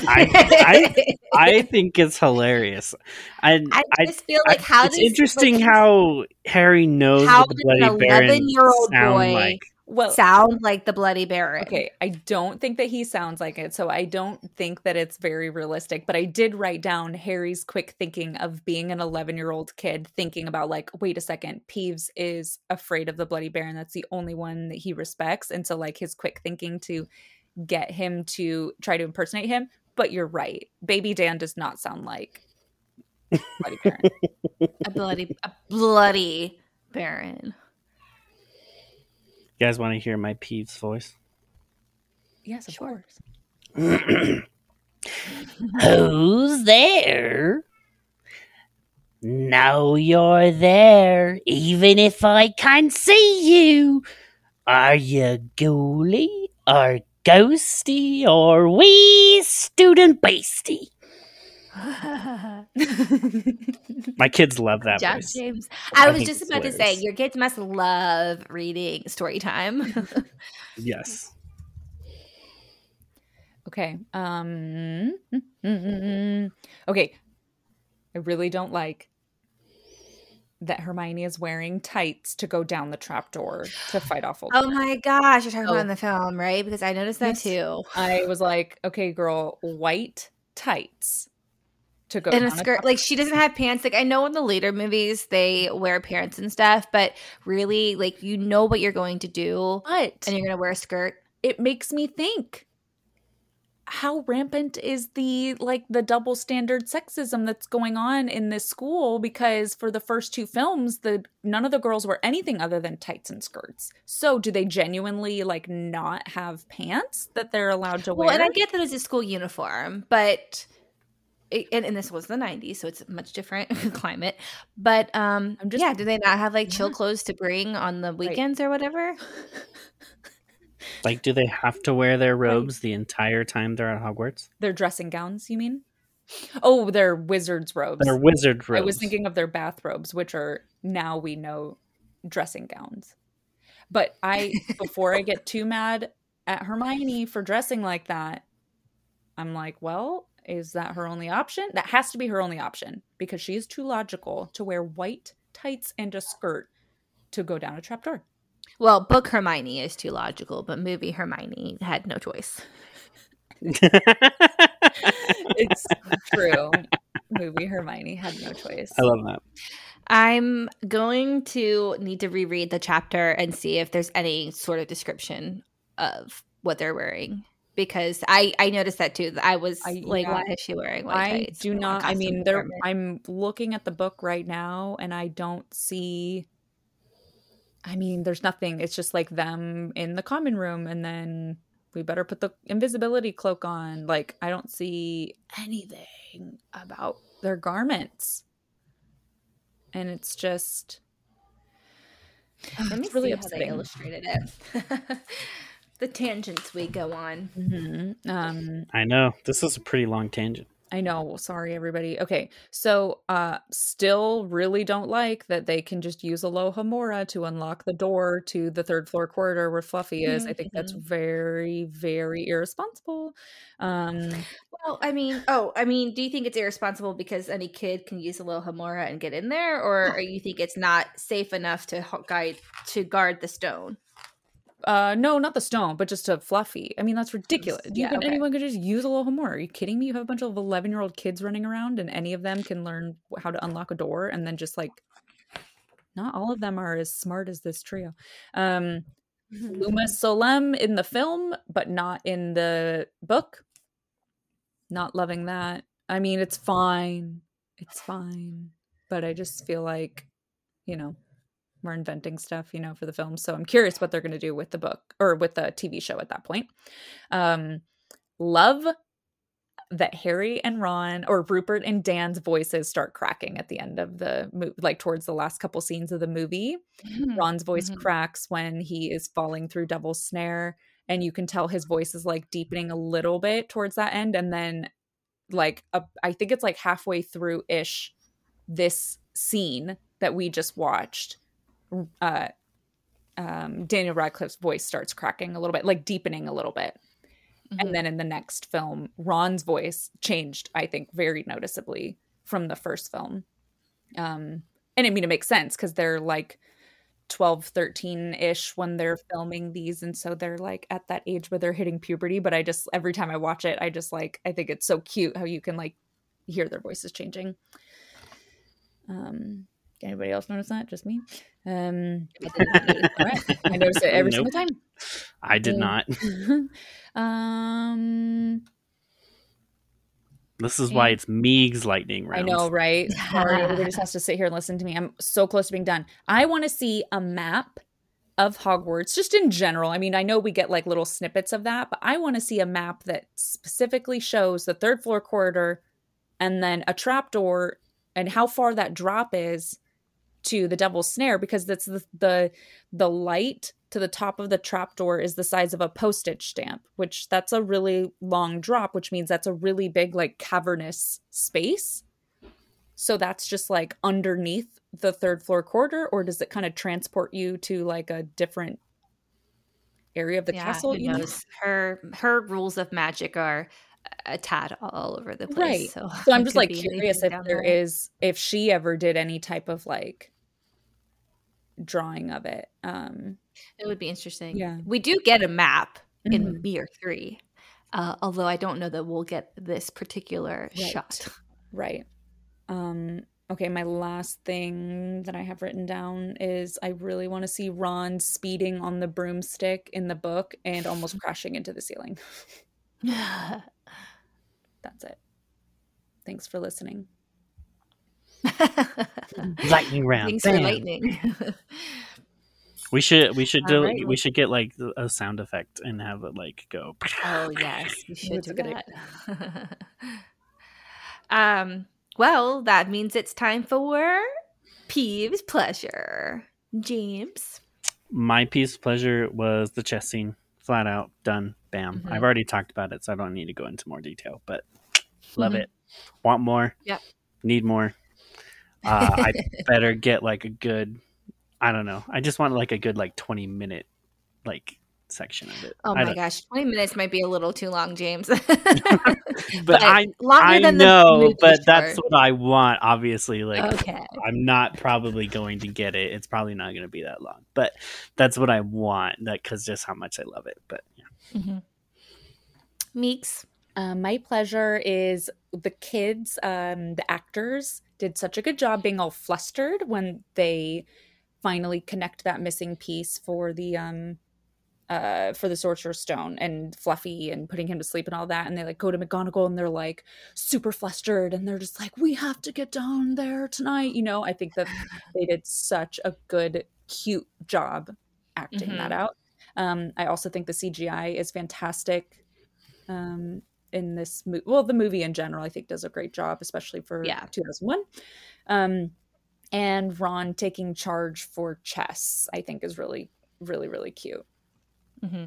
I- I think it's hilarious. I I I, just feel I- like how it's interesting like, how Harry knows how what the does an Bloody Baron 11-year-old sound boy like. Well, sound like the Bloody Baron. Okay, I don't think that he sounds like it, so I don't think that it's very realistic. But I did write down Harry's quick thinking of being an 11 year old kid thinking about, like, wait a second, Peeves is afraid of the Bloody Baron. That's the only one that he respects. And so, like, his quick thinking to get him to try to impersonate him. But you're right. Baby Dan does not sound like Bloody Baron. a bloody a bloody Baron. You guys want to hear my Peeves voice? yes, of Sure. course. Who's there? Know you're there, even if I can't see you. Are you ghouly or ghosty or wee student beastie? My kids love that Job voice. James. I, I was just it's about to say your kids must love reading story time. Yes. Okay. Um Okay. I really don't like that Hermione is wearing tights to go down the trapdoor to fight off Voldemort. oh my gosh, you're talking Oh. about in the film, right? Because I noticed that Yes. too. I was like, okay, girl, white tights to go And a skirt, like she doesn't have pants. Like I know in the later movies they wear pants and stuff, but really, like you know what you're going to do, but and you're gonna wear a skirt. it makes me think how rampant is the like the double standard sexism that's going on in this school because for the first two films the none of the girls were anything other than tights and skirts so do they genuinely like not have pants that they're allowed to wear Well, and I get that it's a school uniform, but and, and this was the 90s, so it's a much different climate. But um, I'm just- yeah, do they not have like chill Yeah. clothes to bring on the weekends or whatever? Like, do they have to wear their robes the entire time they're at Hogwarts? their dressing gowns you mean oh they're wizards robes Their wizard robes. I was thinking of their bathrobes, which are now we know dressing gowns. But I, before I get too mad at Hermione for dressing like that, I'm like, well, is that her only option? That has to be her only option because she is too logical to wear white tights and a skirt to go down a trapdoor. Well, book Hermione is too logical, but movie Hermione had no choice. It's true. Movie Hermione had no choice. I love that. I'm going to need to reread the chapter and see if there's any sort of description of what they're wearing because I I noticed that too. I was I- like, yeah. why is she wearing white I tights? do not. I mean, there. I'm looking at the book right now, and I don't see. I mean, there's nothing. It's just like them in the common room, and then we better put the invisibility cloak on. Like, I don't see anything about their garments, and it's just. Let me it's really see how they illustrated it. the tangents we go on. Mhm. Um, I know. This is a pretty long tangent. I know. Sorry, everybody. Okay, so uh, still really don't like that they can just use Alohomora to unlock the door to the third floor corridor where Fluffy is. I think that's Mhm. very, very irresponsible. Um, Well, I mean, oh, I mean, do you think it's irresponsible because any kid can use Alohomora and get in there, or, or you think it's not safe enough to ho- guide to guard the stone? Uh, no, not the stone, but just a Fluffy. I mean, that's ridiculous. You yeah, can, okay. Anyone could just use a little more. Are you kidding me? You have a bunch of eleven-year-old kids running around, and any of them can learn how to unlock a door, and then just like, not all of them are as smart as this trio. Um, Lumos Solem in the film, but not in the book. Not loving that. I mean, it's fine. It's fine. But I just feel like, you know, we're inventing stuff, you know, for the film. So I'm curious what they're going to do with the book or with the TV show at that point. Um, love that Harry and Ron or Rupert and Dan's voices start cracking at the end of the movie, like towards the last couple scenes of the movie. Mm-hmm. Ron's voice mm-hmm. cracks when he is falling through Devil's Snare, and you can tell his voice is like deepening a little bit towards that end. And then, like, a, I think it's like halfway through ish this scene that we just watched. Uh, um, Daniel Radcliffe's voice starts cracking a little bit, like deepening a little bit. Mm-hmm. And then in the next film, Ron's voice changed, I think, very noticeably from the first film. Um, and I mean, it makes sense because they're like 12, 13 ish when they're filming these. And so they're like at that age where they're hitting puberty. But I just, every time I watch it, I just like, I think it's so cute how you can like hear their voices changing. Um, anybody else notice that? Just me? Um, I notice it every nope. single time. I did not. um, this is why it's Meeg's lightning round. I know, right? Sorry, everybody just has to sit here and listen to me. I'm so close to being done. I want to see a map of Hogwarts, just in general. I mean, I know we get like little snippets of that, but I want to see a map that specifically shows the third floor corridor and then a trapdoor and how far that drop is to the devil's snare because that's the the the light to the top of the trapdoor is the size of a postage stamp, which that's a really long drop, which means that's a really big like cavernous space. So that's just like underneath the third floor corridor, or does it kind of transport you to like a different area of the yeah, castle? You know? Her her rules of magic are a tad all over the place. Right. So, so I'm just like curious if there, there is if she ever did any type of like drawing of it. Um, it would be interesting. Yeah, we do get a map mm-hmm. in Mirror Three, uh, although I don't know that we'll get this particular right. shot. Right. Um, okay, my last thing that I have written down is I really want to see Ron speeding on the broomstick in the book and almost crashing into the ceiling. That's it. Thanks for listening. lightning round. Thanks Bam. for lightning. we should we should do right. we should get like a sound effect and have it like go. Oh yes, we should do that. um. Well, that means it's time for Peeves pleasure. James. My Peeves pleasure was the chess scene. Flat out done. Bam. Mm-hmm. I've already talked about it, so I don't need to go into more detail. But love mm-hmm. it. Want more? Yep. Need more uh, I better get like a good. I don't know. I just want like a good like twenty minute like section of it. Oh my gosh, twenty minutes might be a little too long, James. but, but, I I know, but that's what I want. Obviously, like okay. I'm not probably going to get it. It's probably not going to be that long, but that's what I want. That because just how much I love it. But yeah. Mm-hmm. Meegs. Uh, my pleasure is the kids, um, the actors did such a good job being all flustered when they finally connect that missing piece for the um uh for the sorcerer's stone and fluffy and putting him to sleep and all that. And they like go to mcgonagall and they're like super flustered and they're just like we have to get down there tonight you know? I think that they did such a good cute job acting mm-hmm. that out. Um i also think the cgi is fantastic um in this movie well the movie in general i think does a great job especially for yeah. 2001 um and ron taking charge for chess i think is really really really cute mm-hmm.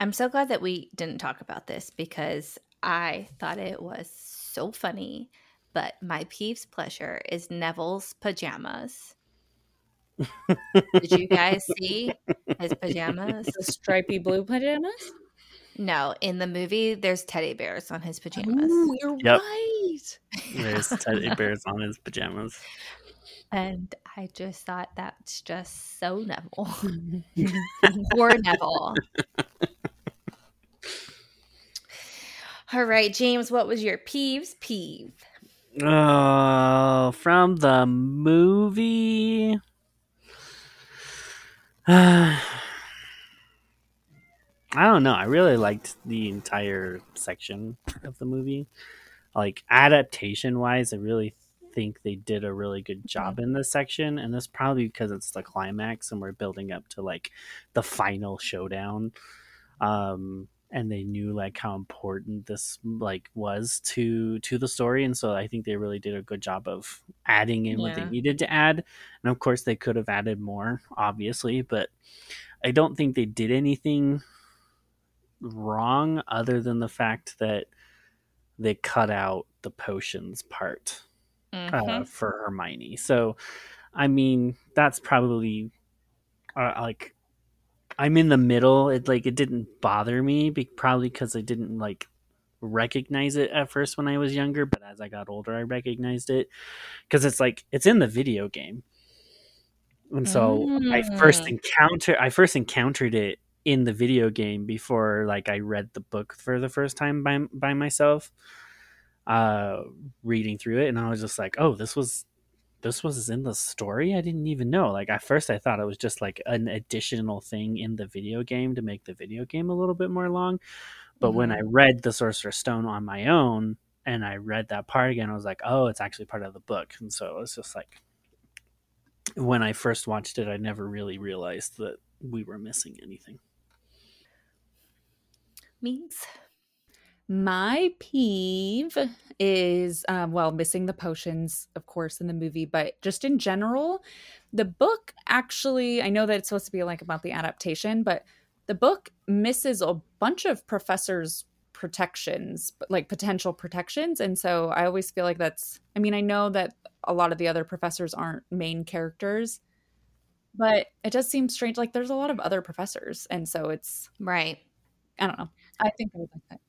i'm so glad that we didn't talk about this because i thought it was so funny but my peeves pleasure is neville's pajamas did you guys see his pajamas the stripy blue pajamas no, in the movie, there's teddy bears on his pajamas. Ooh, you're yep. right. There's teddy bears on his pajamas. And I just thought that's just so Neville. Poor Neville. All right, James, what was your peeves peeve? Uh, from the movie. I don't know. I really liked the entire section of the movie. Like adaptation wise, I really think they did a really good job in this section, and that's probably because it's the climax and we're building up to like the final showdown. Um, and they knew like how important this like was to to the story and so i think they really did a good job of adding in what they needed to add. And of course they could have added more obviously but i don't think they did anything wrong other than the fact that they cut out the potions part uh, Mhm. for hermione so i mean that's probably uh, like I'm in the middle. It like it didn't bother me, be, probably because I didn't like recognize it at first when I was younger, but as I got older, I recognized it because it's like it's in the video game, and so I first Mm. encounter I first encountered it in the video game before like I read the book for the first time by by myself, uh, reading through it, and I was just like, oh, this was this was in the story? I didn't even know. Like at first i thought it was just like an additional thing in the video game to make the video game a little bit more long but when i read the sorcerer's stone on my own and i read that part again i was like oh it's actually part of the book. And so it was just like when i first watched it i never really realized that we were missing anything. Means. My peeve is, um, well, missing the potions, of course, in the movie, but just in general, the book actually, I know that it's supposed to be like about the adaptation, but the book misses a bunch of professors' protections, like potential protections. And so I always feel like that's, I mean, I know that a lot of the other professors aren't main characters, but it does seem strange. Like there's a lot of other professors. And so it's, Right. I don't know. I think I would like that.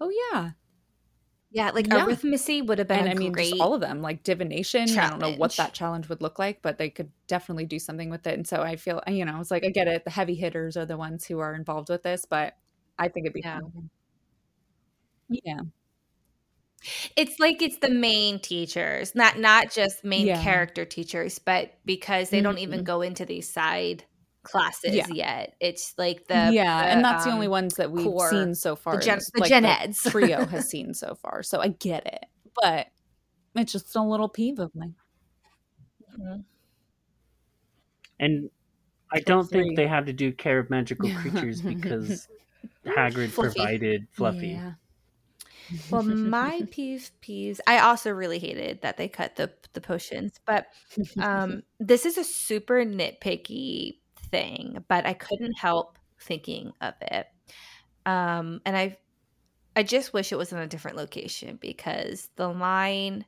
Oh, yeah. Yeah, like Yeah. would have been and I mean, great. just all of them, like divination. I don't know what that challenge would look like, but they could definitely do something with it. And so I feel, you know, it's like I get it. The heavy hitters are the ones who are involved with this, but I think it'd be Yeah. fun. Yeah, it's like it's the main teachers, not not just main Yeah. character teachers, but because they don't even Mhm. go into these side classes Yeah. yet. It's like the yeah, the, and that's the only um, ones that we've core- seen so far. the gen, is, the like, gen eds trio has seen so far, so I get it, but it's just a little peeve of mine. Mhm. and i don't three. think they had to do care of magical creatures because hagrid Fluffy. provided fluffy Yeah. Well, my peeve peeves. I also really hated that they cut the the potions, but um, this is a super nitpicky thing, but I couldn't help thinking of it. Um, and I, I just wish it was in a different location because the line,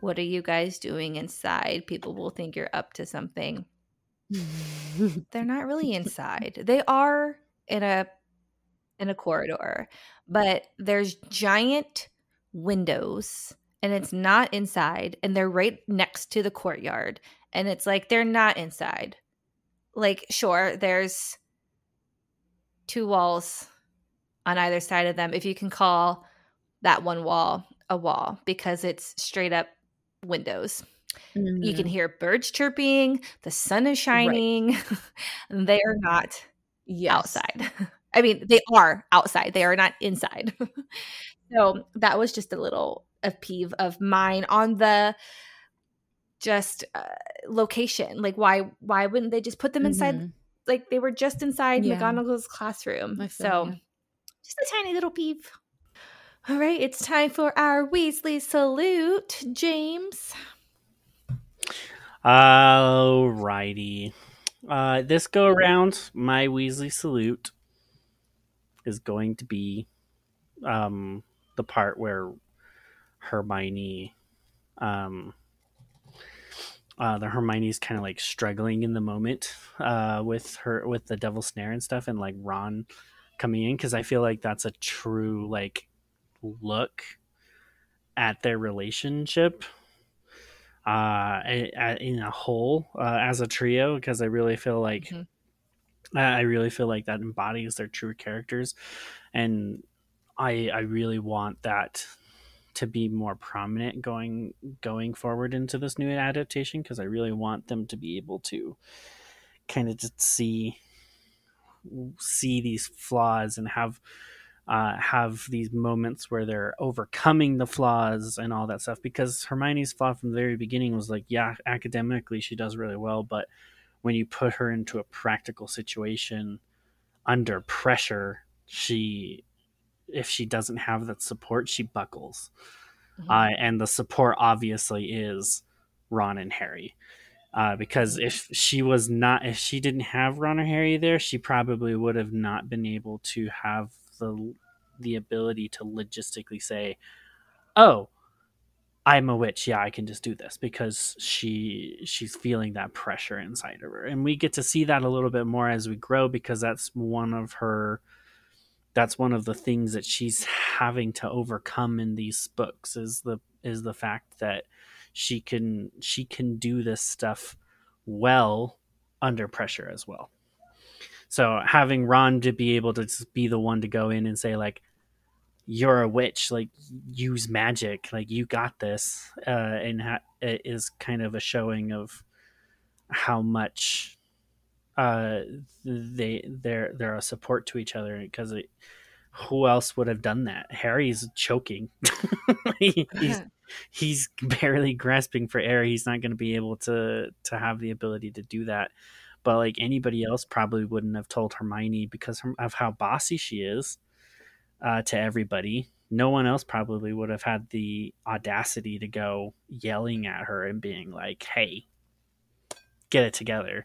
"What are you guys doing inside?" People will think you're up to something. They're not really inside. They are in a in a corridor, but there's giant windows and it's not inside and they're right next to the courtyard and it's like they're not inside. Like sure, there's two walls on either side of them if you can call that one wall a wall because it's straight up windows. You can mm. hear birds chirping, the sun is shining. they are not yes. outside. I mean, they are outside. They are not inside. so that was just a little a peeve of mine on the just uh, location. Like, why why wouldn't they just put them inside? Mhm. Like they were just inside Yeah. McGonagall's classroom. Feel So ya. just a tiny little peeve. All right, it's time for our Weasley salute, James. Alrighty. Uh, this go around, my Weasley salute is going to be um, the part where Hermione, um, uh, the Hermione's kind of like struggling in the moment uh, with her with the devil Snare and stuff, and like Ron coming in because I feel like that's a true like look at their relationship uh in a whole uh, as a trio because i really feel like Mhm. I I really feel like that embodies their true characters, and I I really want that to be more prominent going going forward into this new adaptation because I really want them to be able to kind of just see see these flaws and have uh, have these moments where they're overcoming the flaws and all that stuff. Because Hermione's flaw from the very beginning was like, yeah, academically she does really well, but when you put her into a practical situation under pressure, she if she doesn't have that support, she buckles. Mm-hmm. Uh, and the support obviously is Ron and Harry. Uh, because mm-hmm. if she was not, if she didn't have Ron or Harry there, she probably would have not been able to have the the ability to logistically say, "Oh, I'm a witch. Yeah, I can just do this," because she she's feeling that pressure inside of her, and we get to see that a little bit more as we grow because that's one of her. That's one of the things that she's having to overcome in these books is the is the fact that she can she can do this stuff well under pressure as well. So having Ron to be able to be the one to go in and say like, "You're a witch," like use magic, like you got this, uh, and ha- is kind of a showing of how much uh, they they're they're a support to each other because who else would have done that? Harry's choking. he, he's he's barely grasping for air. He's not going to be able to to have the ability to do that. But like anybody else, probably wouldn't have told Hermione because of how bossy she is uh, to everybody. No one else probably would have had the audacity to go yelling at her and being like, "Hey, get it together."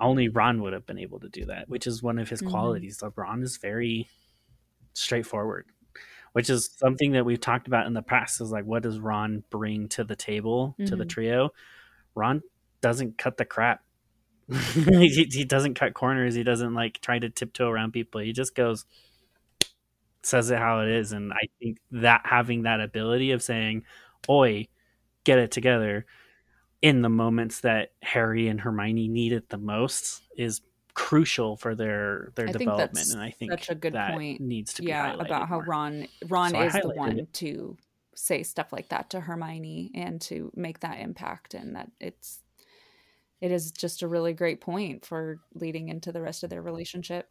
Only Ron would have been able to do that, which is one of his mm-hmm. qualities. Like Ron is very straightforward which is something that we've talked about in the past is like what does ron bring to the table mm-hmm. to the mm-hmm. trio ron doesn't cut the crap he, he, doesn't cut corners he doesn't like try to tiptoe around people he just goes says it how it is and i think that having that ability of saying oi get it together in the moments that harry and hermione need it the most is crucial for their their I development and i think such a good point needs to yeah about how more. ron ron so is the one it. to say stuff like that to hermione and to make that impact and that it's it is just a really great point for leading into the rest of their relationship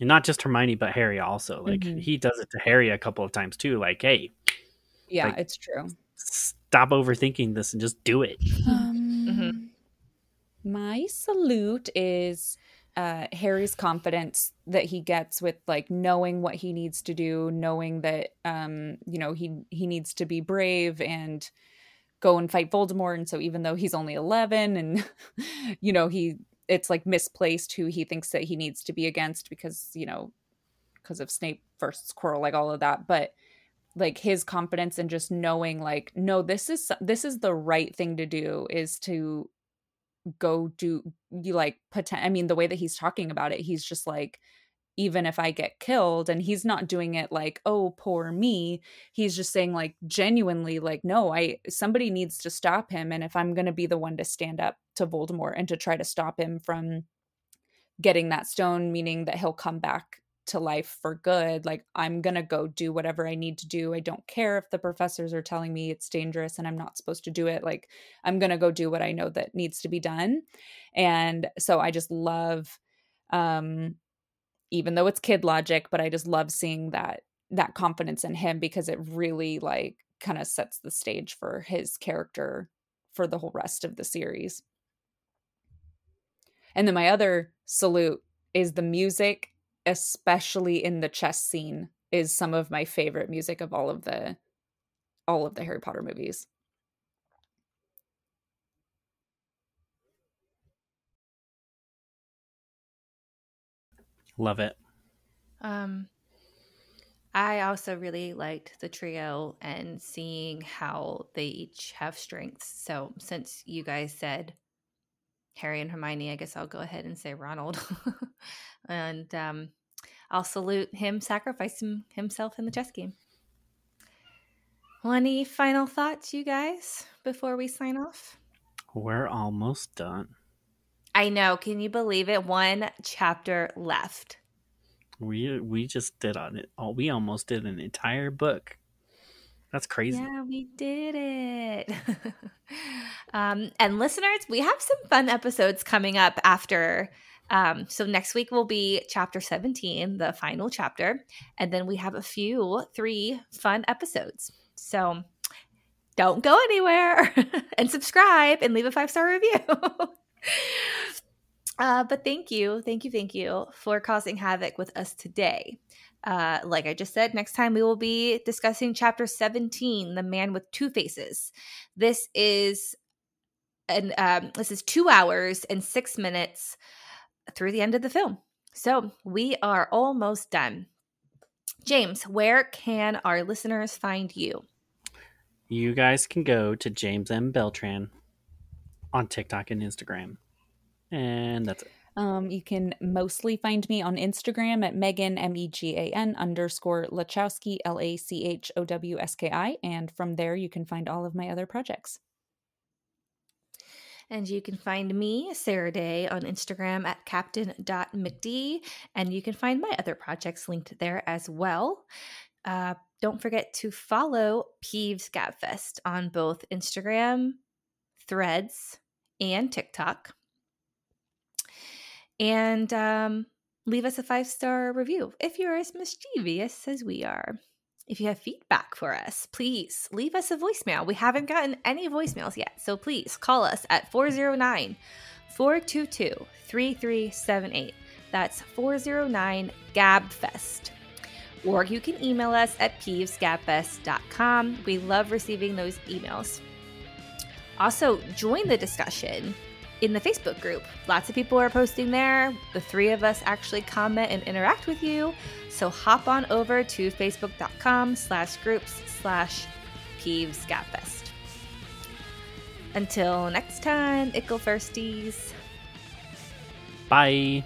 and not just hermione but harry also like mm-hmm. he does it to harry a couple of times too like hey yeah like, it's true stop overthinking this and just do it um, mm-hmm. My salute is uh, Harry's confidence that he gets with like knowing what he needs to do, knowing that um, you know he he needs to be brave and go and fight Voldemort. And so even though he's only eleven, and you know he it's like misplaced who he thinks that he needs to be against because you know because of Snape versus Quirrell, like all of that, but like his confidence and just knowing like no this is this is the right thing to do is to go do you like pretend i mean the way that he's talking about it he's just like even if i get killed and he's not doing it like oh poor me. He's just saying like genuinely like no i somebody needs to stop him and if i'm going to be the one to stand up to voldemort and to try to stop him from getting that stone meaning that he'll come back to life for good like i'm going to go do whatever i need to do. I don't care if the professors are telling me it's dangerous and i'm not supposed to do it like i'm going to go do what i know that needs to be done. And so i just love um even though it's kid logic but i just love seeing that that confidence in him because it really like kind of sets the stage for his character for the whole rest of the series. And then my other salute is the music especially in the chess scene is some of my favorite music of all of the all of the Harry Potter movies. Love it. Um I also really liked the trio and seeing how they each have strengths. So since you guys said Harry and Hermione, I guess I'll go ahead and say Ronald. and um, I'll salute him sacrificing himself in the chess game. Well, any final thoughts, you guys, before we sign off? We're almost done. I know. Can you believe it? One chapter left. We we just did on it. Oh, we almost did an entire book. That's crazy. Yeah, we did it. um, and listeners, we have some fun episodes coming up after. Um, so next week will be chapter 17, the final chapter. And then we have a few, three fun episodes. So don't go anywhere and subscribe and leave a five star review. uh, but thank you, thank you, thank you for causing havoc with us today. Uh, like I just said, next time we will be discussing chapter 17, The Man with Two Faces. This is and um, this is two hours and six minutes through the end of the film. So we are almost done. James, where can our listeners find you? You guys can go to James M. Beltran on TikTok and Instagram. And that's it. Um, you can mostly find me on Instagram at Megan, M E G A N underscore Lachowski, L A C H O W S K I. And from there, you can find all of my other projects. And you can find me, Sarah-Daye, on Instagram at captain.mcdee. And you can find my other projects linked there as well. Uh, don't forget to follow Peeves Gabfest on both Instagram, Threads, and TikTok. And um, leave us a five star review if you're as mischievous as we are. If you have feedback for us, please leave us a voicemail. We haven't gotten any voicemails yet, so please call us at 409 422 3378. That's 409 GABFEST. Or you can email us at peevesgabfest.com. We love receiving those emails. Also, join the discussion in the Facebook group. Lots of people are posting there. The three of us actually comment and interact with you. So hop on over to facebook.com slash groups slash Peeves Gabfest. Until next time, Ickle Firsties. Bye.